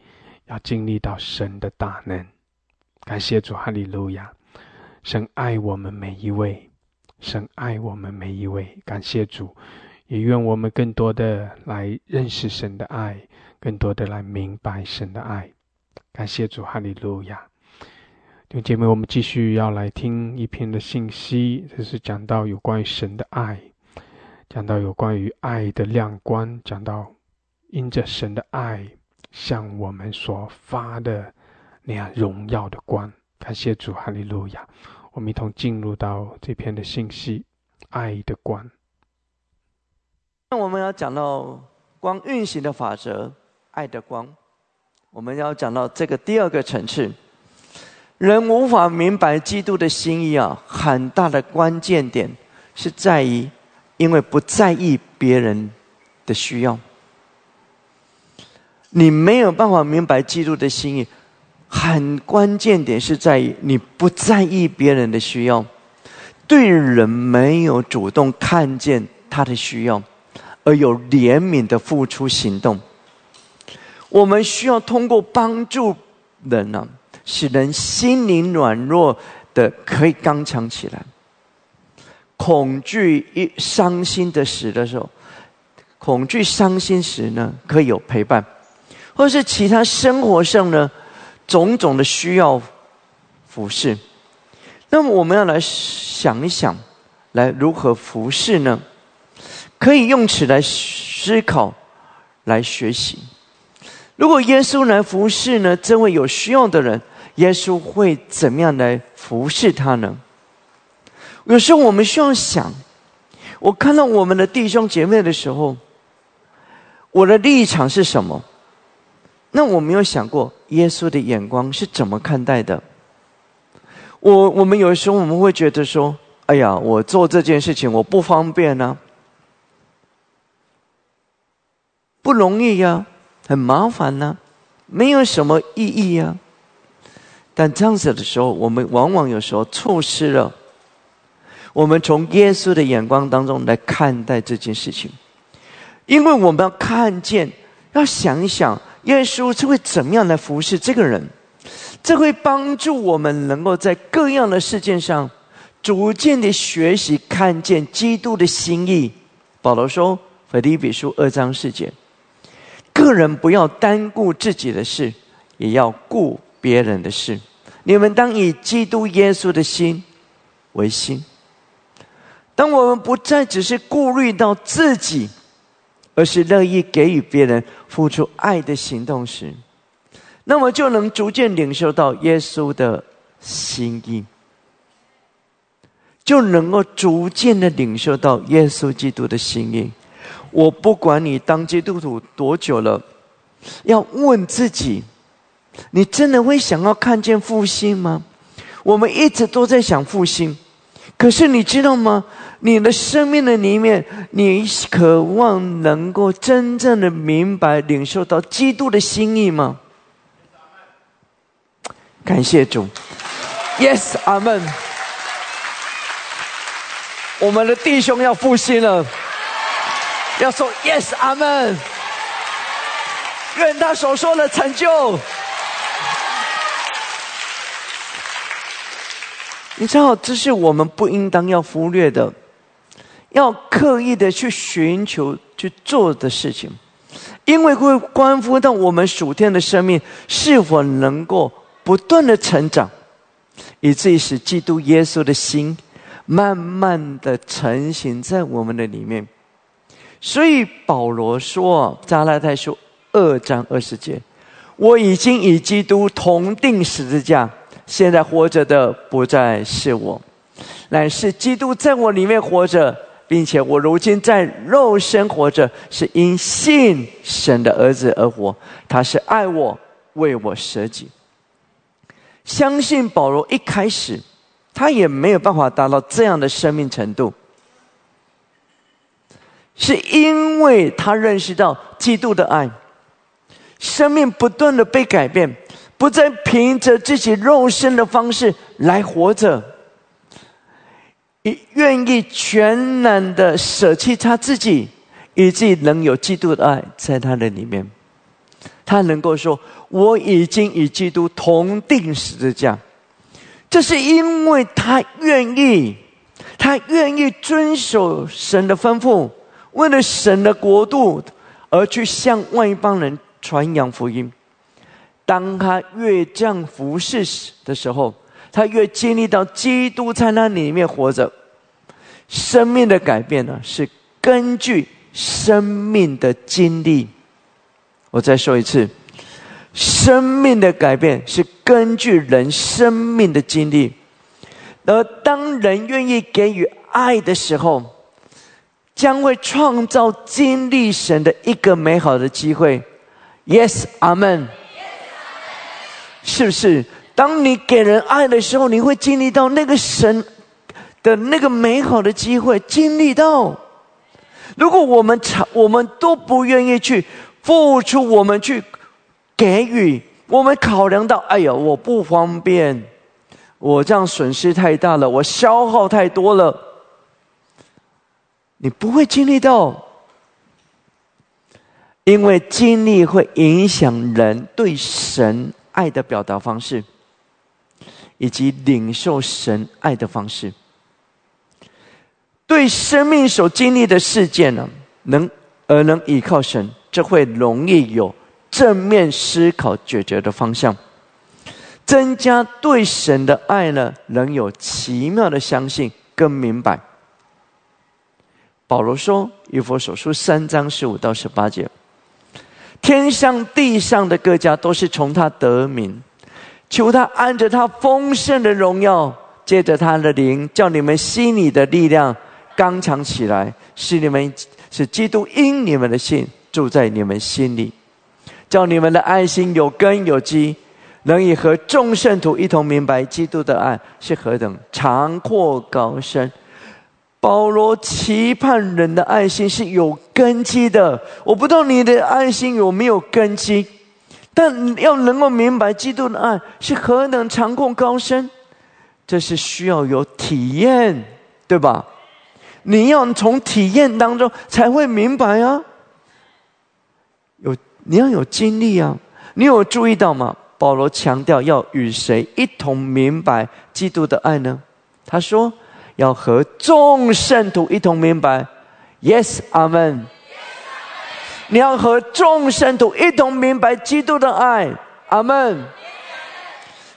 要经历到神的大能。感谢主，哈利路亚！神爱我们每一位，神爱我们每一位。感谢主，也愿我们更多的来认识神的爱，更多的来明白神的爱。感谢主，哈利路亚！弟兄姐妹，我们继续要来听一篇的信息，这是讲到有关于神的爱，讲到有关于爱的亮光，讲到因着神的爱向我们所发的。那样荣耀的光，感谢主，哈利路亚！我们一同进入到这篇的信息，爱的光。那我们要讲到光运行的法则，爱的光。我们要讲到这个第二个层次，人无法明白基督的心意啊，很大的关键点是在于，因为不在意别人的需要，你没有办法明白基督的心意。很关键点是在于你不在意别人的需要，对人没有主动看见他的需要，而有怜悯的付出行动。我们需要通过帮助人呢，使人心灵软弱的可以刚强起来。恐惧一伤心的时的时候，恐惧伤心时呢，可以有陪伴，或是其他生活上呢。种种的需要服侍，那么我们要来想一想，来如何服侍呢？可以用此来思考，来学习。如果耶稣来服侍呢？这位有需要的人，耶稣会怎么样来服侍他呢？有时候我们需要想，我看到我们的弟兄姐妹的时候，我的立场是什么？那我没有想过耶稣的眼光是怎么看待的。我我们有时候我们会觉得说：“哎呀，我做这件事情我不方便呢，不容易呀，很麻烦呢，没有什么意义呀。”但这样子的时候，我们往往有时候错失了我们从耶稣的眼光当中来看待这件事情，因为我们要看见，要想一想。耶稣是会怎么样来服侍这个人？这会帮助我们能够在各样的事件上，逐渐的学习看见基督的心意。保罗说：“腓立比书二章四节，个人不要单顾自己的事，也要顾别人的事。你们当以基督耶稣的心为心。”当我们不再只是顾虑到自己，而是乐意给予别人付出爱的行动时，那么就能逐渐领受到耶稣的心意，就能够逐渐的领受到耶稣基督的心意。我不管你当基督徒多久了，要问自己：你真的会想要看见复兴吗？我们一直都在想复兴，可是你知道吗？你的生命的里面，你渴望能够真正的明白、领受到基督的心意吗？感谢主，Yes，阿门。我们的弟兄要复兴了，要说 Yes，阿门。愿他所说的成就。你知道，这是我们不应当要忽略的，要刻意的去寻求去做的事情，因为会关乎到我们属天的生命是否能够不断的成长，以至于使基督耶稣的心慢慢的成型在我们的里面。所以保罗说，《加拉太书》二章二十节：“我已经与基督同定十字架。”现在活着的不再是我，乃是基督在我里面活着，并且我如今在肉身活着，是因信神的儿子而活。他是爱我，为我舍己。相信保罗一开始，他也没有办法达到这样的生命程度，是因为他认识到基督的爱，生命不断的被改变。不再凭着自己肉身的方式来活着，愿意全然的舍弃他自己，以及能有基督的爱在他的里面。他能够说：“我已经与基督同定十字架。”这是因为他愿意，他愿意遵守神的吩咐，为了神的国度而去向外邦人传扬福音。当他越这样服侍的时候，他越经历到基督在那里面活着，生命的改变呢，是根据生命的经历。我再说一次，生命的改变是根据人生命的经历，而当人愿意给予爱的时候，将会创造经历神的一个美好的机会。Yes，阿门。是不是？当你给人爱的时候，你会经历到那个神的那个美好的机会。经历到，如果我们常我们都不愿意去付出，我们去给予，我们考量到，哎呀，我不方便，我这样损失太大了，我消耗太多了，你不会经历到，因为经历会影响人对神。爱的表达方式，以及领受神爱的方式，对生命所经历的事件呢，能而能依靠神，这会容易有正面思考解决的方向，增加对神的爱呢，能有奇妙的相信跟明白。保罗说：“以佛所书三章十五到十八节。”天上地上的各家都是从他得名，求他按着他丰盛的荣耀，借着他的灵，叫你们心里的力量刚强起来，使你们使基督因你们的信住在你们心里，叫你们的爱心有根有基，能以和众圣徒一同明白基督的爱是何等长阔高深。保罗期盼人的爱心是有根基的。我不知道你的爱心有没有根基，但要能够明白基督的爱是何等长阔高深，这是需要有体验，对吧？你要从体验当中才会明白啊。有你要有经历啊。你有注意到吗？保罗强调要与谁一同明白基督的爱呢？他说。要和众圣徒一同明白，Yes，阿门。你要和众生都一同明白基督的爱，阿门。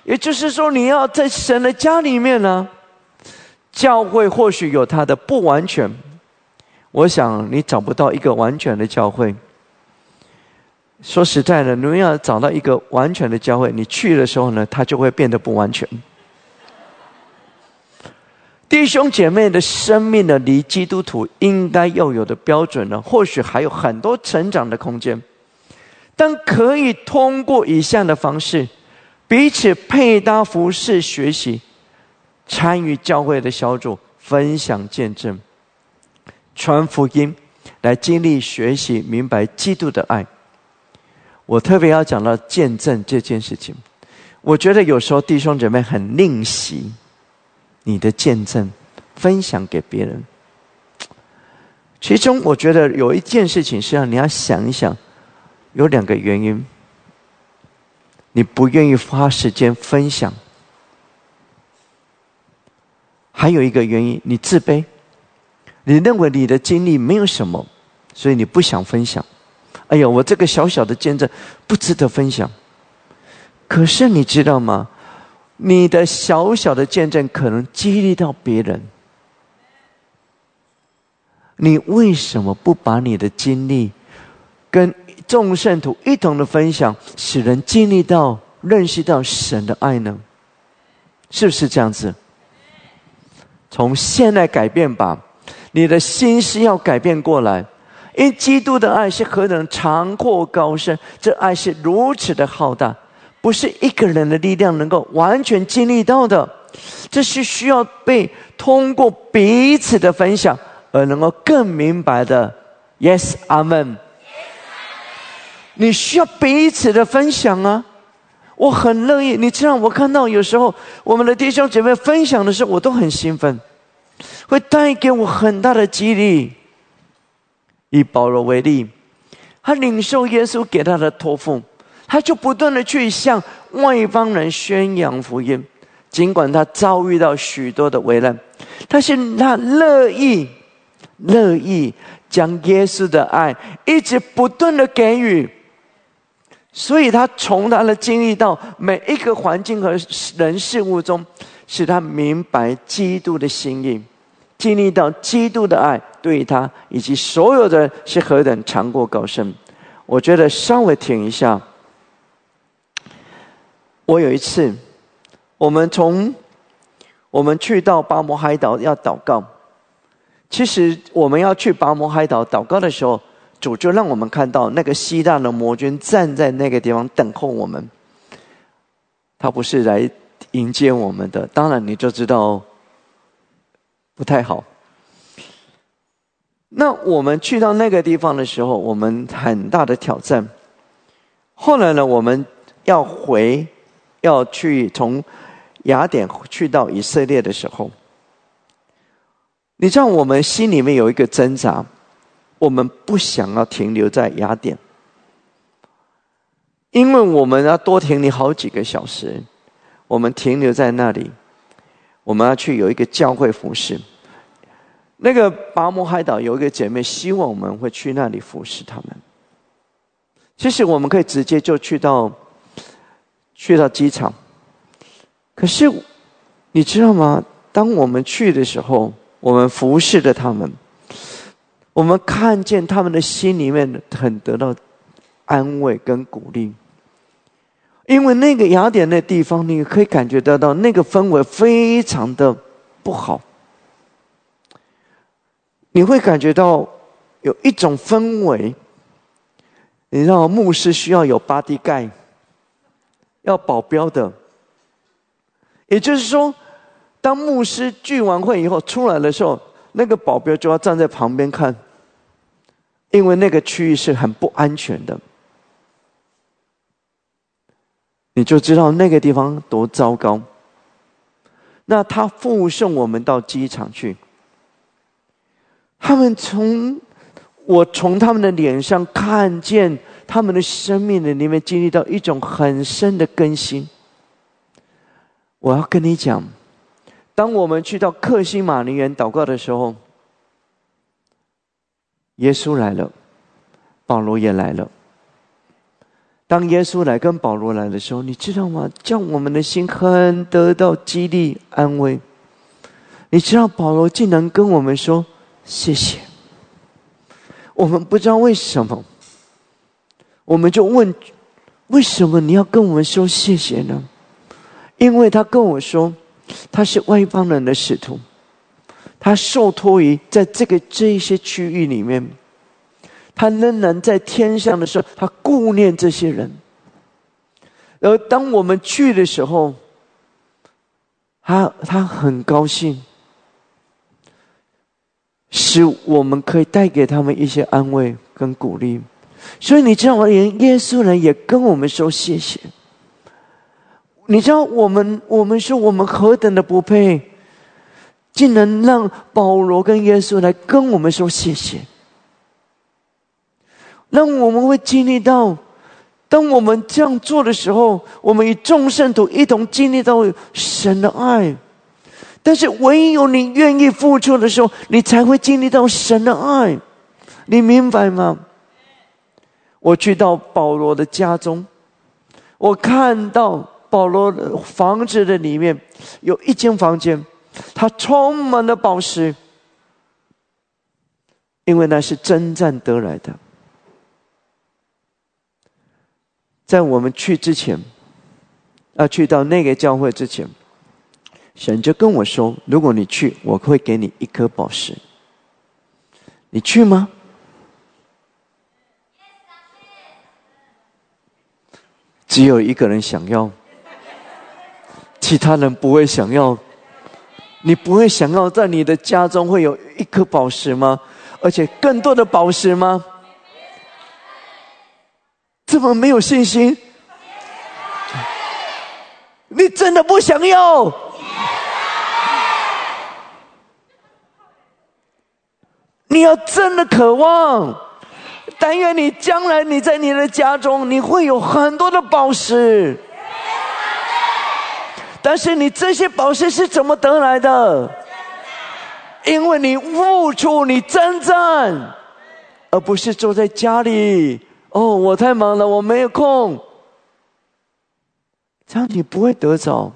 也就是说，你要在神的家里面呢，教会或许有它的不完全，我想你找不到一个完全的教会。说实在的，你要找到一个完全的教会，你去的时候呢，它就会变得不完全。弟兄姐妹的生命呢，离基督徒应该要有的标准呢，或许还有很多成长的空间，但可以通过以下的方式，彼此配搭服饰、学习、参与教会的小组、分享见证、传福音，来经历、学习、明白基督的爱。我特别要讲到见证这件事情，我觉得有时候弟兄姐妹很吝惜。你的见证分享给别人，其中我觉得有一件事情是让你要想一想，有两个原因，你不愿意花时间分享，还有一个原因，你自卑，你认为你的经历没有什么，所以你不想分享。哎呀，我这个小小的见证不值得分享。可是你知道吗？你的小小的见证可能激励到别人，你为什么不把你的经历跟众圣徒一同的分享，使人经历到、认识到神的爱呢？是不是这样子？从现在改变吧，你的心是要改变过来，因基督的爱是何等长阔高深，这爱是如此的浩大。不是一个人的力量能够完全经历到的，这是需要被通过彼此的分享而能够更明白的。Yes，阿门。你需要彼此的分享啊！我很乐意。你知道，我看到有时候我们的弟兄姐妹分享的时候，我都很兴奋，会带给我很大的激励。以保罗为例，他领受耶稣给他的托付。他就不断的去向外邦人宣扬福音，尽管他遭遇到许多的危难，但是他乐意、乐意将耶稣的爱一直不断的给予，所以他从他的经历到每一个环境和人事物中，使他明白基督的心意，经历到基督的爱对他以及所有的人是何等长过高深。我觉得稍微停一下。我有一次，我们从我们去到巴摩海岛要祷告。其实我们要去巴摩海岛祷告的时候，主就让我们看到那个希腊的魔君站在那个地方等候我们。他不是来迎接我们的，当然你就知道不太好。那我们去到那个地方的时候，我们很大的挑战。后来呢，我们要回。要去从雅典去到以色列的时候，你知道我们心里面有一个挣扎，我们不想要停留在雅典，因为我们要多停留好几个小时。我们停留在那里，我们要去有一个教会服侍。那个拔摩海岛有一个姐妹，希望我们会去那里服侍他们。其实我们可以直接就去到。去到机场，可是你知道吗？当我们去的时候，我们服侍着他们，我们看见他们的心里面很得到安慰跟鼓励，因为那个雅典那地方，你可以感觉得到那个氛围非常的不好，你会感觉到有一种氛围，你知道牧师需要有巴迪盖。要保镖的，也就是说，当牧师聚完会以后出来的时候，那个保镖就要站在旁边看，因为那个区域是很不安全的。你就知道那个地方多糟糕。那他附送我们到机场去，他们从我从他们的脸上看见。他们的生命的里面经历到一种很深的更新。我要跟你讲，当我们去到克西马尼园祷告的时候，耶稣来了，保罗也来了。当耶稣来跟保罗来的时候，你知道吗？叫我们的心很得到激励安慰。你知道保罗竟然跟我们说谢谢，我们不知道为什么，我们就问：为什么你要跟我们说谢谢呢？因为他跟我说，他是外邦人的使徒，他受托于在这个这一些区域里面，他仍然在天上的时候，他顾念这些人。而当我们去的时候，他他很高兴。使我们可以带给他们一些安慰跟鼓励，所以你知道吗？连耶稣呢也跟我们说谢谢。你知道我们我们说我们何等的不配，竟然让保罗跟耶稣来跟我们说谢谢，那我们会经历到，当我们这样做的时候，我们与众圣徒一同经历到神的爱。但是，唯有你愿意付出的时候，你才会经历到神的爱。你明白吗？我去到保罗的家中，我看到保罗的房子的里面有一间房间，它充满了宝石，因为那是征战得来的。在我们去之前，啊，去到那个教会之前。神就跟我说：“如果你去，我会给你一颗宝石。你去吗？”只有一个人想要，其他人不会想要。你不会想要在你的家中会有一颗宝石吗？而且更多的宝石吗？这么没有信心？你真的不想要？你要真的渴望，但愿你将来你在你的家中，你会有很多的宝石。但是你这些宝石是怎么得来的？因为你付出，你真正，而不是坐在家里。哦，我太忙了，我没有空。这样你不会得着。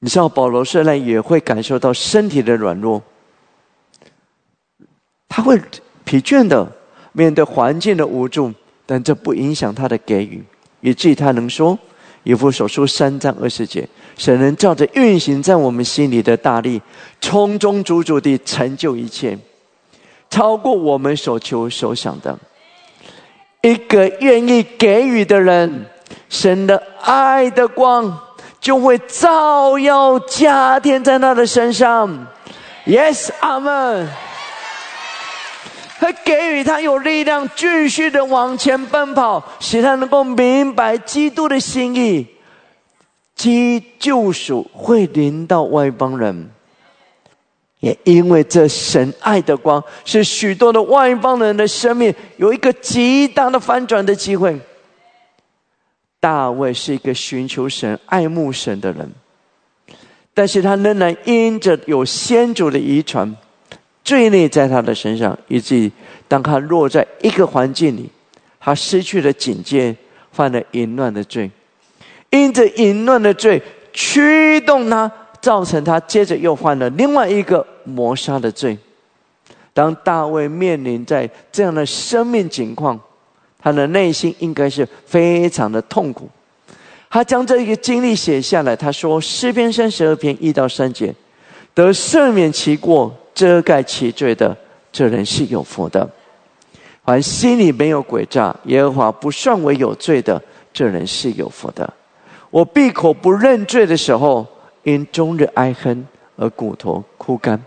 你知道保罗虽然也会感受到身体的软弱。他会疲倦的面对环境的无助，但这不影响他的给予，以至于他能说《以弗所书》三章二十节：“神能照着运行在我们心里的大力，从中足足地成就一切，超过我们所求所想的。”一个愿意给予的人，神的爱的光就会照耀加添在他的身上。Yes，阿门。会给予他有力量，继续的往前奔跑，使他能够明白基督的心意。基救赎会临到外邦人，也因为这神爱的光，是许多的外邦人的生命有一个极大的翻转的机会。大卫是一个寻求神、爱慕神的人，但是他仍然因着有先祖的遗传。罪孽在他的身上，以至于当他落在一个环境里，他失去了警戒，犯了淫乱的罪。因着淫乱的罪驱动他，造成他接着又犯了另外一个谋杀的罪。当大卫面临在这样的生命境况，他的内心应该是非常的痛苦。他将这一个经历写下来，他说：“诗篇三十二篇一到三节，得赦免其过。”遮盖其罪的这人是有福的；凡心里没有诡诈，耶和华不算为有罪的这人是有福的。我闭口不认罪的时候，因终日哀恨而骨头枯干。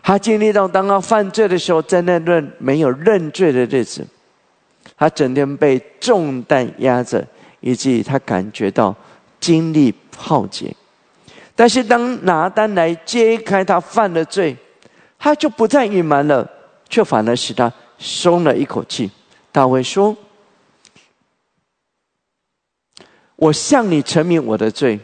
他经历到当他犯罪的时候，在那段没有认罪的日子，他整天被重担压着，以及他感觉到精力耗竭。但是当拿单来揭开他犯的罪，他就不再隐瞒了，却反而使他松了一口气。大卫说：“我向你承明我的罪，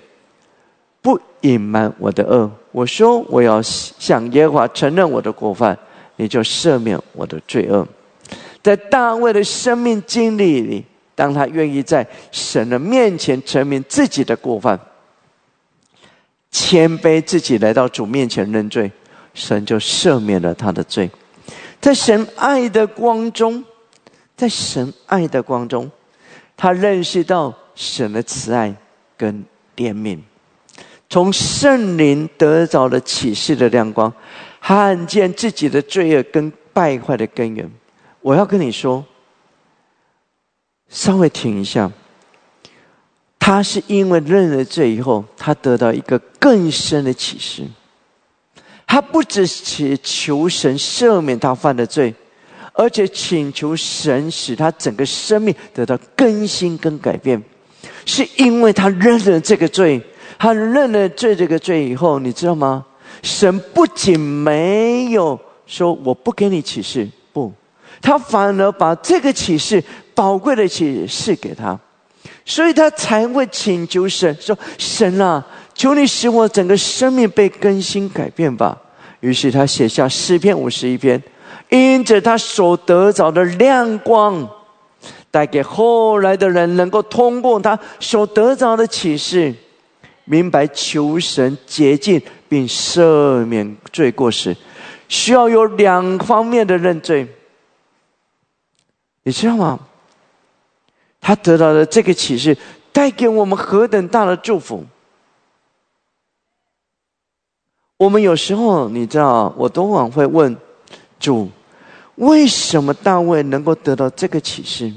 不隐瞒我的恶。我说我要向耶和华承认我的过犯，你就赦免我的罪恶。”在大卫的生命经历里，当他愿意在神的面前承明自己的过犯，谦卑自己来到主面前认罪，神就赦免了他的罪。在神爱的光中，在神爱的光中，他认识到神的慈爱跟怜悯，从圣灵得着了启示的亮光，看见自己的罪恶跟败坏的根源。我要跟你说，稍微停一下。他是因为认了罪以后，他得到一个更深的启示。他不只祈求神赦免他犯的罪，而且请求神使他整个生命得到更新跟改变。是因为他认了这个罪，他认了罪这个罪以后，你知道吗？神不仅没有说我不给你启示，不，他反而把这个启示宝贵的启示给他。所以他才会请求神说：“神啊，求你使我整个生命被更新改变吧。”于是他写下诗篇五十一篇，因着他所得着的亮光，带给后来的人能够通过他所得着的启示，明白求神洁净并赦免罪过时，需要有两方面的认罪。你知道吗？他得到的这个启示，带给我们何等大的祝福！我们有时候，你知道，我都往会问主：为什么大卫能够得到这个启示？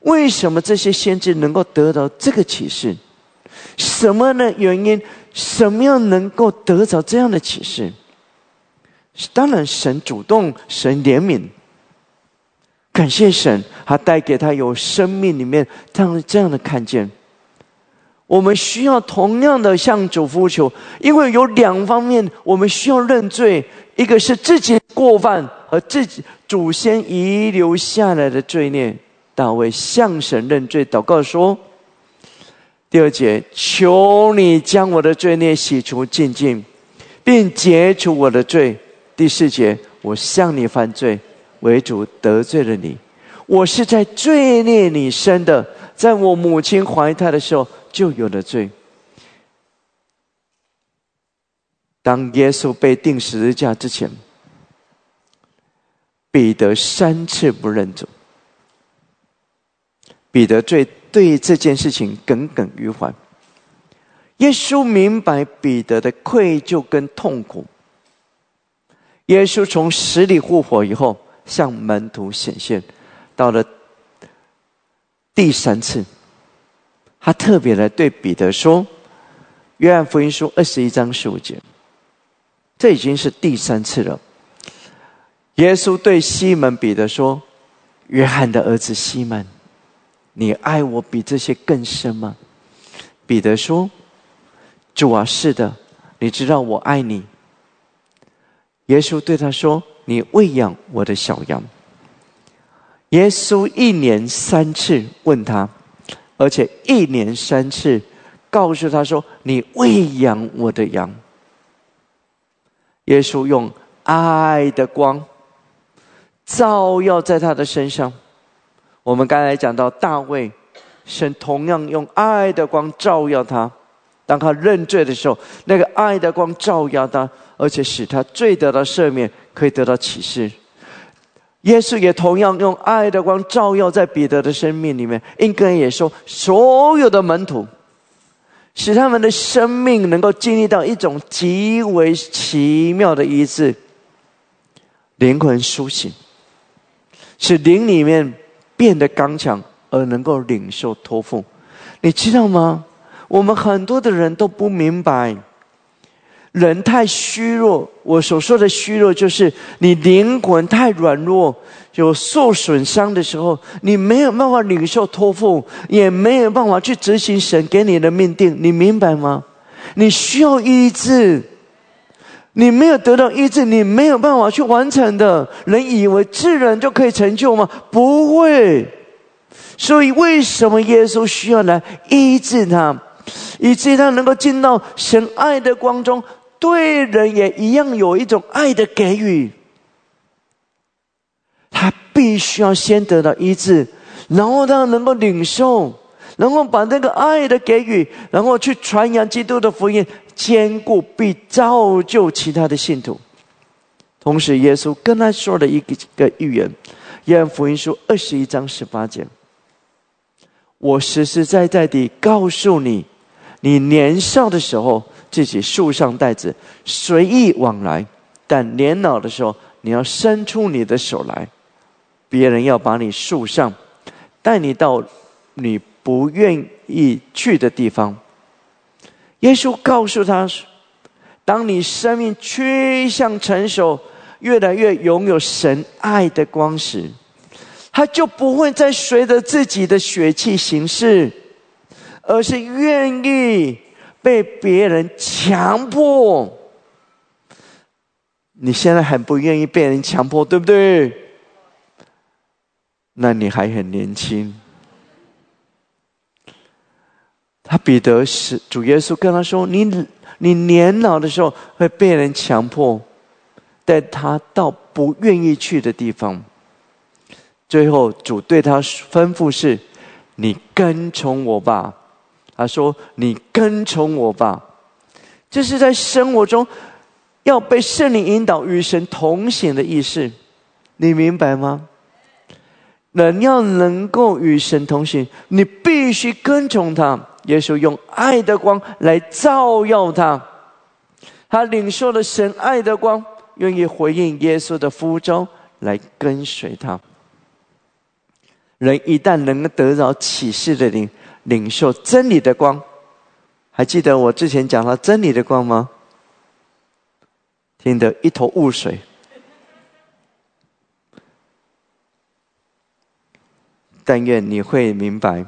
为什么这些先知能够得到这个启示？什么的原因？什么样能够得着这样的启示？当然，神主动，神怜悯。感谢神，他带给他有生命里面这样这样的看见。我们需要同样的向主呼求，因为有两方面，我们需要认罪：一个是自己过犯和自己祖先遗留下来的罪孽。大卫向神认罪，祷告说：“第二节，求你将我的罪孽洗除净尽，并解除我的罪。”第四节，我向你犯罪。为主得罪了你，我是在罪孽里生的，在我母亲怀胎的时候就有了罪。当耶稣被钉十字架之前，彼得三次不认主，彼得最对这件事情耿耿于怀。耶稣明白彼得的愧疚跟痛苦。耶稣从死里复活以后。向门徒显现，到了第三次，他特别来对彼得说：“约翰福音书二十一章十五节，这已经是第三次了。”耶稣对西门彼得说：“约翰的儿子西门，你爱我比这些更深吗？”彼得说：“主啊，是的，你知道我爱你。”耶稣对他说。你喂养我的小羊。耶稣一年三次问他，而且一年三次告诉他说：“你喂养我的羊。”耶稣用爱的光照耀在他的身上。我们刚才讲到大卫，神同样用爱的光照耀他。当他认罪的时候，那个爱的光照耀他，而且使他罪得到赦免。可以得到启示，耶稣也同样用爱的光照耀在彼得的生命里面。应该也说，所有的门徒，使他们的生命能够经历到一种极为奇妙的医治，灵魂苏醒，使灵里面变得刚强，而能够领受托付。你知道吗？我们很多的人都不明白。人太虚弱，我所说的虚弱，就是你灵魂太软弱，有受损伤的时候，你没有办法领受托付，也没有办法去执行神给你的命定，你明白吗？你需要医治，你没有得到医治，你没有办法去完成的。人以为自然就可以成就吗？不会。所以，为什么耶稣需要来医治他，以至于他能够进到神爱的光中？对人也一样有一种爱的给予，他必须要先得到医治，然后他能够领受，然后把那个爱的给予，然后去传扬基督的福音，坚固，必造就其他的信徒。同时，耶稣跟他说了一个个预言，《约翰福音书》二十一章十八节：“我实实在在地告诉你，你年少的时候自己束上带子，随意往来；但年老的时候，你要伸出你的手来，别人要把你束上，带你到你不愿意去的地方。”耶稣告诉他：“当你生命趋向成熟，越来越拥有神爱的光时，他就不会再随着自己的血气行事，而是愿意被别人强迫。你现在很不愿意被人强迫，对不对？那你还很年轻。”他彼得是主耶稣跟他说：“你你年老的时候会被人强迫带他到不愿意去的地方。最后主对他吩咐是：你跟从我吧。他说：你跟从我吧。这是在生活中要被圣灵引导、与神同行的意思。你明白吗？人要能够与神同行，你必须跟从他。”耶稣用爱的光来照耀他，他领受了神爱的光，愿意回应耶稣的呼召，来跟随他。人一旦能够得到启示的灵，领受真理的光，还记得我之前讲了真理的光吗？听得一头雾水。但愿你会明白。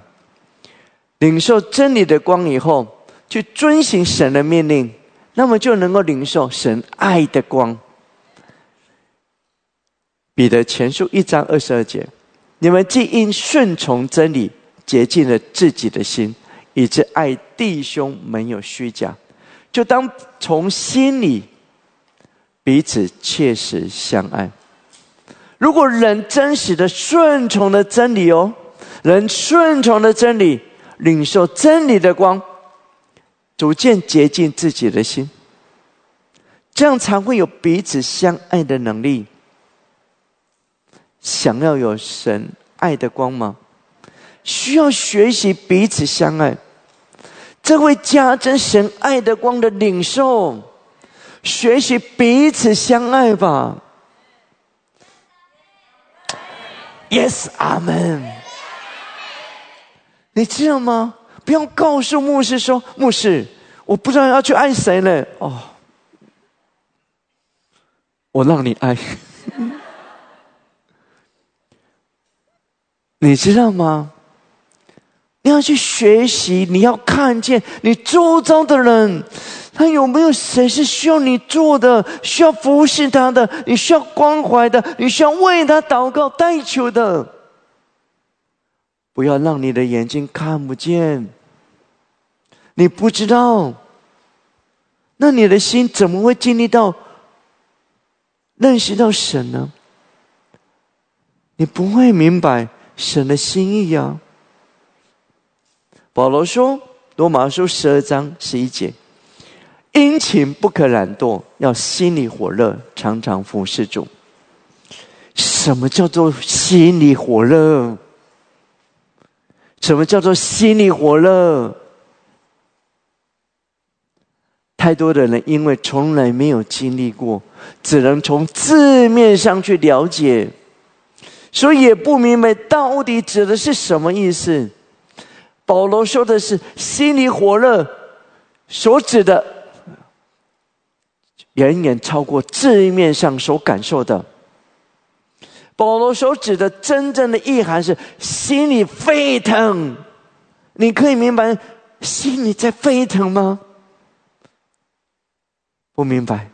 领受真理的光以后，去遵行神的命令，那么就能够领受神爱的光。彼得前书一章二十二节：你们既因顺从真理，洁净了自己的心，以致爱弟兄没有虚假，就当从心里彼此切实相爱。如果人真实的顺从了真理哦，人顺从了真理。领受真理的光，逐渐洁净自己的心，这样才会有彼此相爱的能力。想要有神爱的光芒？需要学习彼此相爱，这会加增神爱的光的领受。学习彼此相爱吧。Yes，阿门。你知道吗？不要告诉牧师说：“牧师，我不知道要去爱谁了。”哦，我让你爱。你知道吗？你要去学习，你要看见你周遭的人，他有没有谁是需要你做的，需要服侍他的，你需要关怀的，你需要为他祷告代求的。不要让你的眼睛看不见，你不知道，那你的心怎么会经历到认识到神呢？你不会明白神的心意呀。保罗说，《罗马书》十二章十一节：“殷勤不可懒惰，要心里火热，常常服侍主。”什么叫做心里火热？什么叫做心里火热？太多的人因为从来没有经历过，只能从字面上去了解，所以也不明白到底指的是什么意思。保罗说的是心里火热，所指的远远超过字面上所感受的。保罗所指的真正的意涵是心里沸腾，你可以明白心里在沸腾吗？不明白，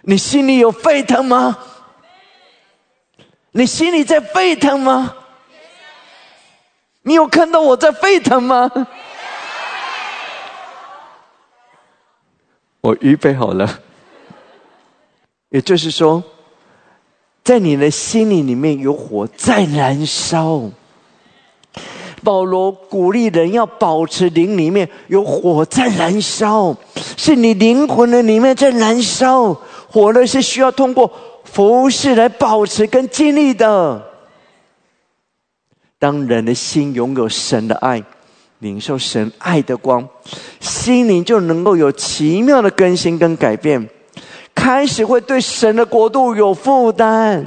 你心里有沸腾吗？你心里在沸腾吗？你有看到我在沸腾吗？我预备好了，也就是说。在你的心里里面有火在燃烧，保罗鼓励人要保持灵里面有火在燃烧，是你灵魂的里面在燃烧。火呢是需要通过服侍来保持跟经历的。当人的心拥有神的爱，领受神爱的光，心灵就能够有奇妙的更新跟改变，开始会对神的国度有负担。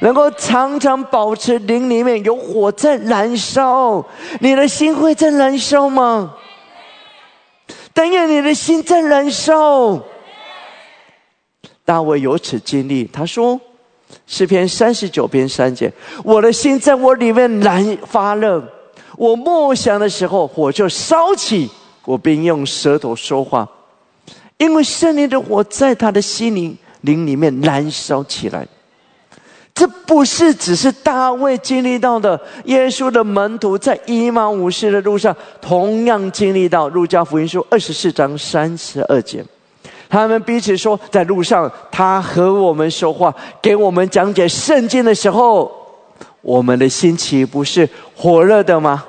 能够常常保持灵里面有火在燃烧，你的心会在燃烧吗？但愿你的心在燃烧。大卫有此经历，他说：“诗篇三十九篇三节，我的心在我里面燃发热，我默想的时候，火就烧起，我便用舌头说话，因为圣灵的火在他的心灵灵里面燃烧起来。”这不是只是大卫经历到的，耶稣的门徒在伊玛五世的路上同样经历到。路加福音书二十四章三十二节，他们彼此说，在路上他和我们说话，给我们讲解圣经的时候，我们的心岂不是火热的吗？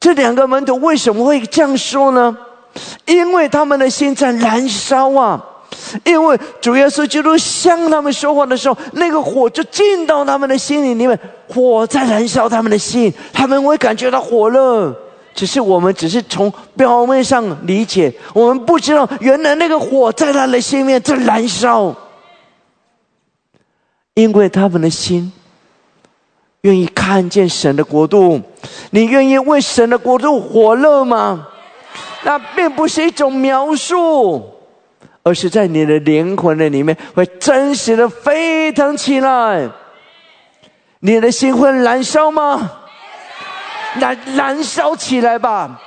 这两个门徒为什么会这样说呢？因为他们的心在燃烧啊。因为主耶稣基督向他们说话的时候，那个火就进到他们的心里里面，火在燃烧他们的心，他们会感觉到火热。只是我们只是从表面上理解，我们不知道原来那个火在他的心里面在燃烧。因为他们的心愿意看见神的国度，你愿意为神的国度火热吗？那并不是一种描述。而是在你的灵魂的里面，会真实的沸腾起来。你的心会燃烧吗？燃燃烧起来吧！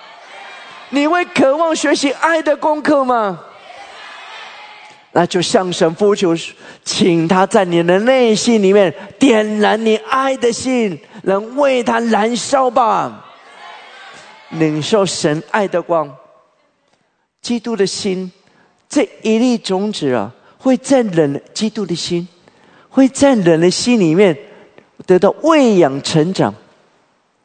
你会渴望学习爱的功课吗？那就向神呼求，请他在你的内心里面点燃你爱的心，能为他燃烧吧。领受神爱的光，基督的心。这一粒种子啊，会在人基督的心，会在人的心里面得到喂养成长。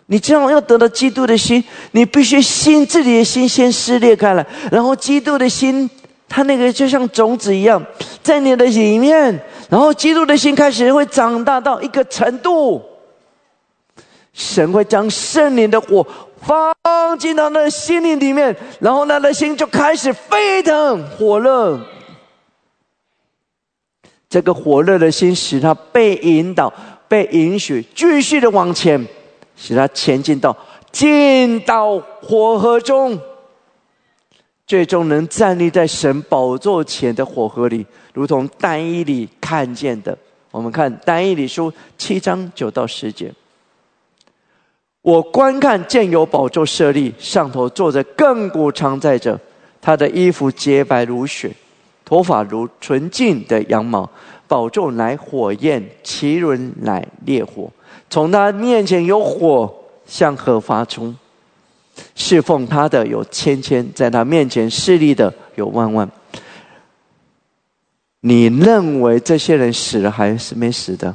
你这样要得到基督的心，你必须心自己的心先撕裂开来，然后基督的心，它那个就像种子一样，在你的里面，然后基督的心开始会长大到一个程度，神会将圣灵的火。放进他的心灵里面，然后他的心就开始沸腾火热。这个火热的心使他被引导、被允许继续的往前，使他前进到进到火河中，最终能站立在神宝座前的火河里，如同单一里看见的。我们看单一里书七章九到十节。我观看见有宝座设立，上头坐着亘古常在者，他的衣服洁白如雪，头发如纯净的羊毛。宝座乃火焰，其轮乃烈火。从他面前有火向何发出，侍奉他的有千千，在他面前势立的有万万。你认为这些人死了还是没死的？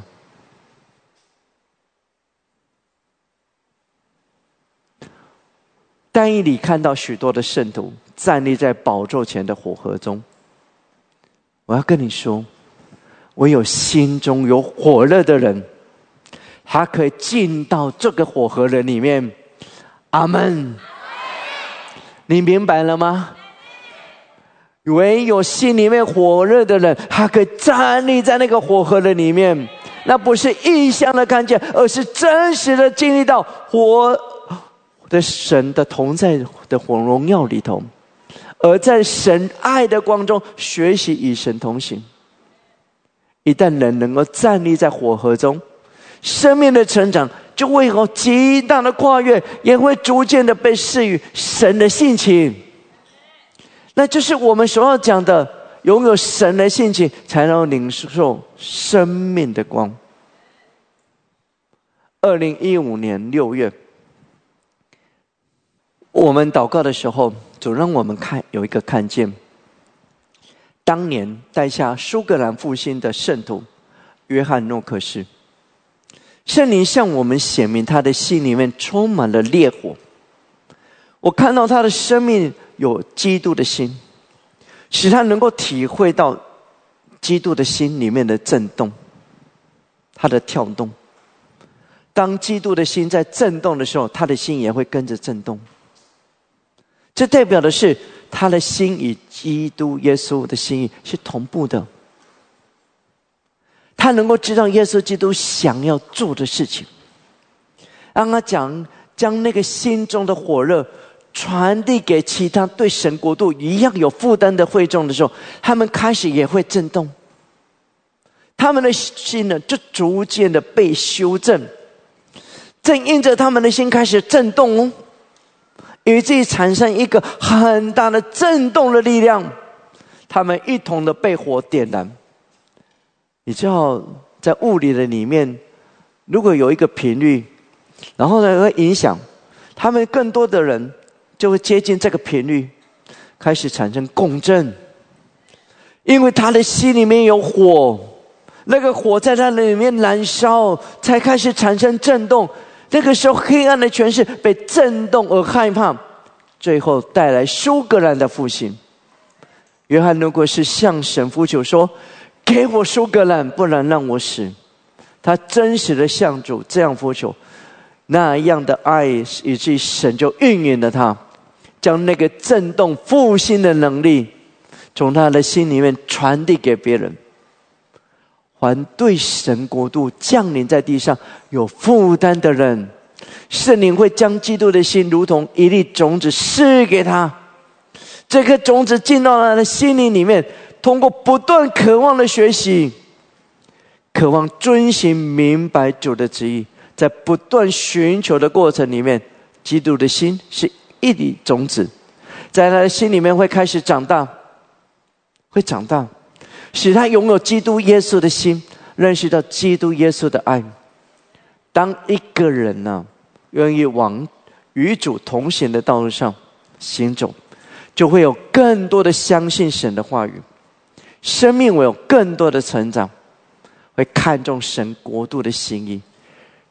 但一里看到许多的圣徒站立在宝座前的火河中。我要跟你说，唯有心中有火热的人，他可以进到这个火河的里面。阿门。你明白了吗？唯有心里面火热的人，他可以站立在那个火河的里面。那不是异象的看见，而是真实的经历到火。的神的同在的火荣耀里头，而在神爱的光中学习与神同行。一旦人能够站立在火河中，生命的成长就会有极大的跨越，也会逐渐的被赐予神的性情。那就是我们所要讲的，拥有神的性情，才能领受生命的光。二零一五年六月。我们祷告的时候，主让我们看有一个看见。当年带下苏格兰复兴的圣徒约翰诺克斯，圣灵向我们显明，他的心里面充满了烈火。我看到他的生命有基督的心，使他能够体会到基督的心里面的震动，他的跳动。当基督的心在震动的时候，他的心也会跟着震动。这代表的是他的心与基督耶稣的心意是同步的。他能够知道耶稣基督想要做的事情，让他讲将那个心中的火热传递给其他对神国度一样有负担的会众的时候，他们开始也会震动，他们的心呢就逐渐的被修正，正因着他们的心开始震动哦，以至于产生一个很大的震动的力量，他们一同的被火点燃。你知道，在物理的里面，如果有一个频率，然后呢会影响他们更多的人，就会接近这个频率，开始产生共振。因为他的心里面有火，那个火在他里面燃烧，才开始产生震动。那个时候，黑暗的权势被震动而害怕，最后带来苏格兰的复兴。约翰如果是向神呼求说。给我苏格兰，不然让我死。他真实的向主这样呼求，那样的爱以至于神就运营了他，将那个震动复兴的能力从他的心里面传递给别人。还对神国度降临在地上有负担的人，圣灵会将基督的心如同一粒种子赐给他，这颗种子进到他的心灵里面。通过不断渴望的学习，渴望遵行明白主的旨意，在不断寻求的过程里面，基督的心是一粒种子，在他的心里面会开始长大，会长大，使他拥有基督耶稣的心，认识到基督耶稣的爱。当一个人呢，愿意往与主同行的道路上行走，就会有更多的相信神的话语。生命会有更多的成长，会看重神国度的心意，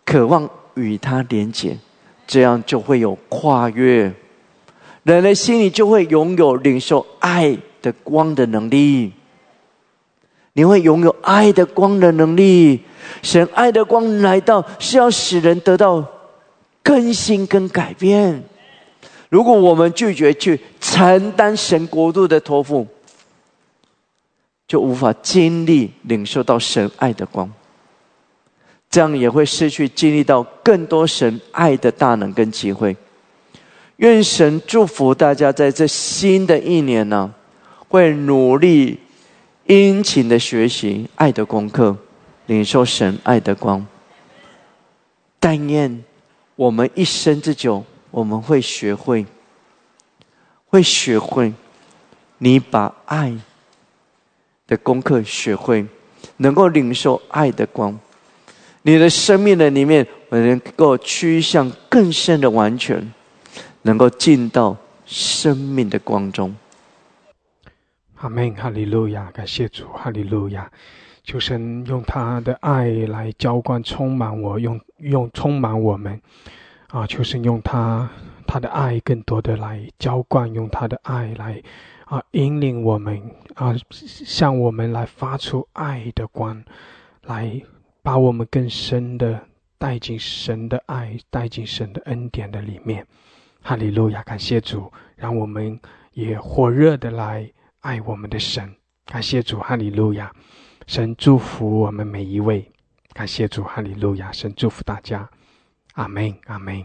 渴望与他连结，这样就会有跨越，人的心里就会拥有领受爱的光的能力。你会拥有爱的光的能力，神爱的光来到是要使人得到更新跟改变。如果我们拒绝去承担神国度的托付，就无法经历领受到神爱的光，这样也会失去经历到更多神爱的大能跟机会。愿神祝福大家在这新的一年呢，会努力殷勤的学习爱的功课，领受神爱的光。但愿我们一生之久，我们会学会，会学会你把爱。的功课学会，能够领受爱的光，你的生命的里面，我能够趋向更深的完全，能够进到生命的光中。阿门，哈利路亚，感谢主，哈利路亚，求神用他的爱来浇灌、充满我，用用充满我们，啊，求神用他他的爱更多的来浇灌，用他的爱来。啊，引领我们啊，向我们来发出爱的光，来把我们更深的带进神的爱，带进神的恩典的里面。哈利路亚，感谢主，让我们也火热的来爱我们的神。感谢主，哈利路亚，神祝福我们每一位。感谢主，哈利路亚，神祝福大家。阿门，阿门。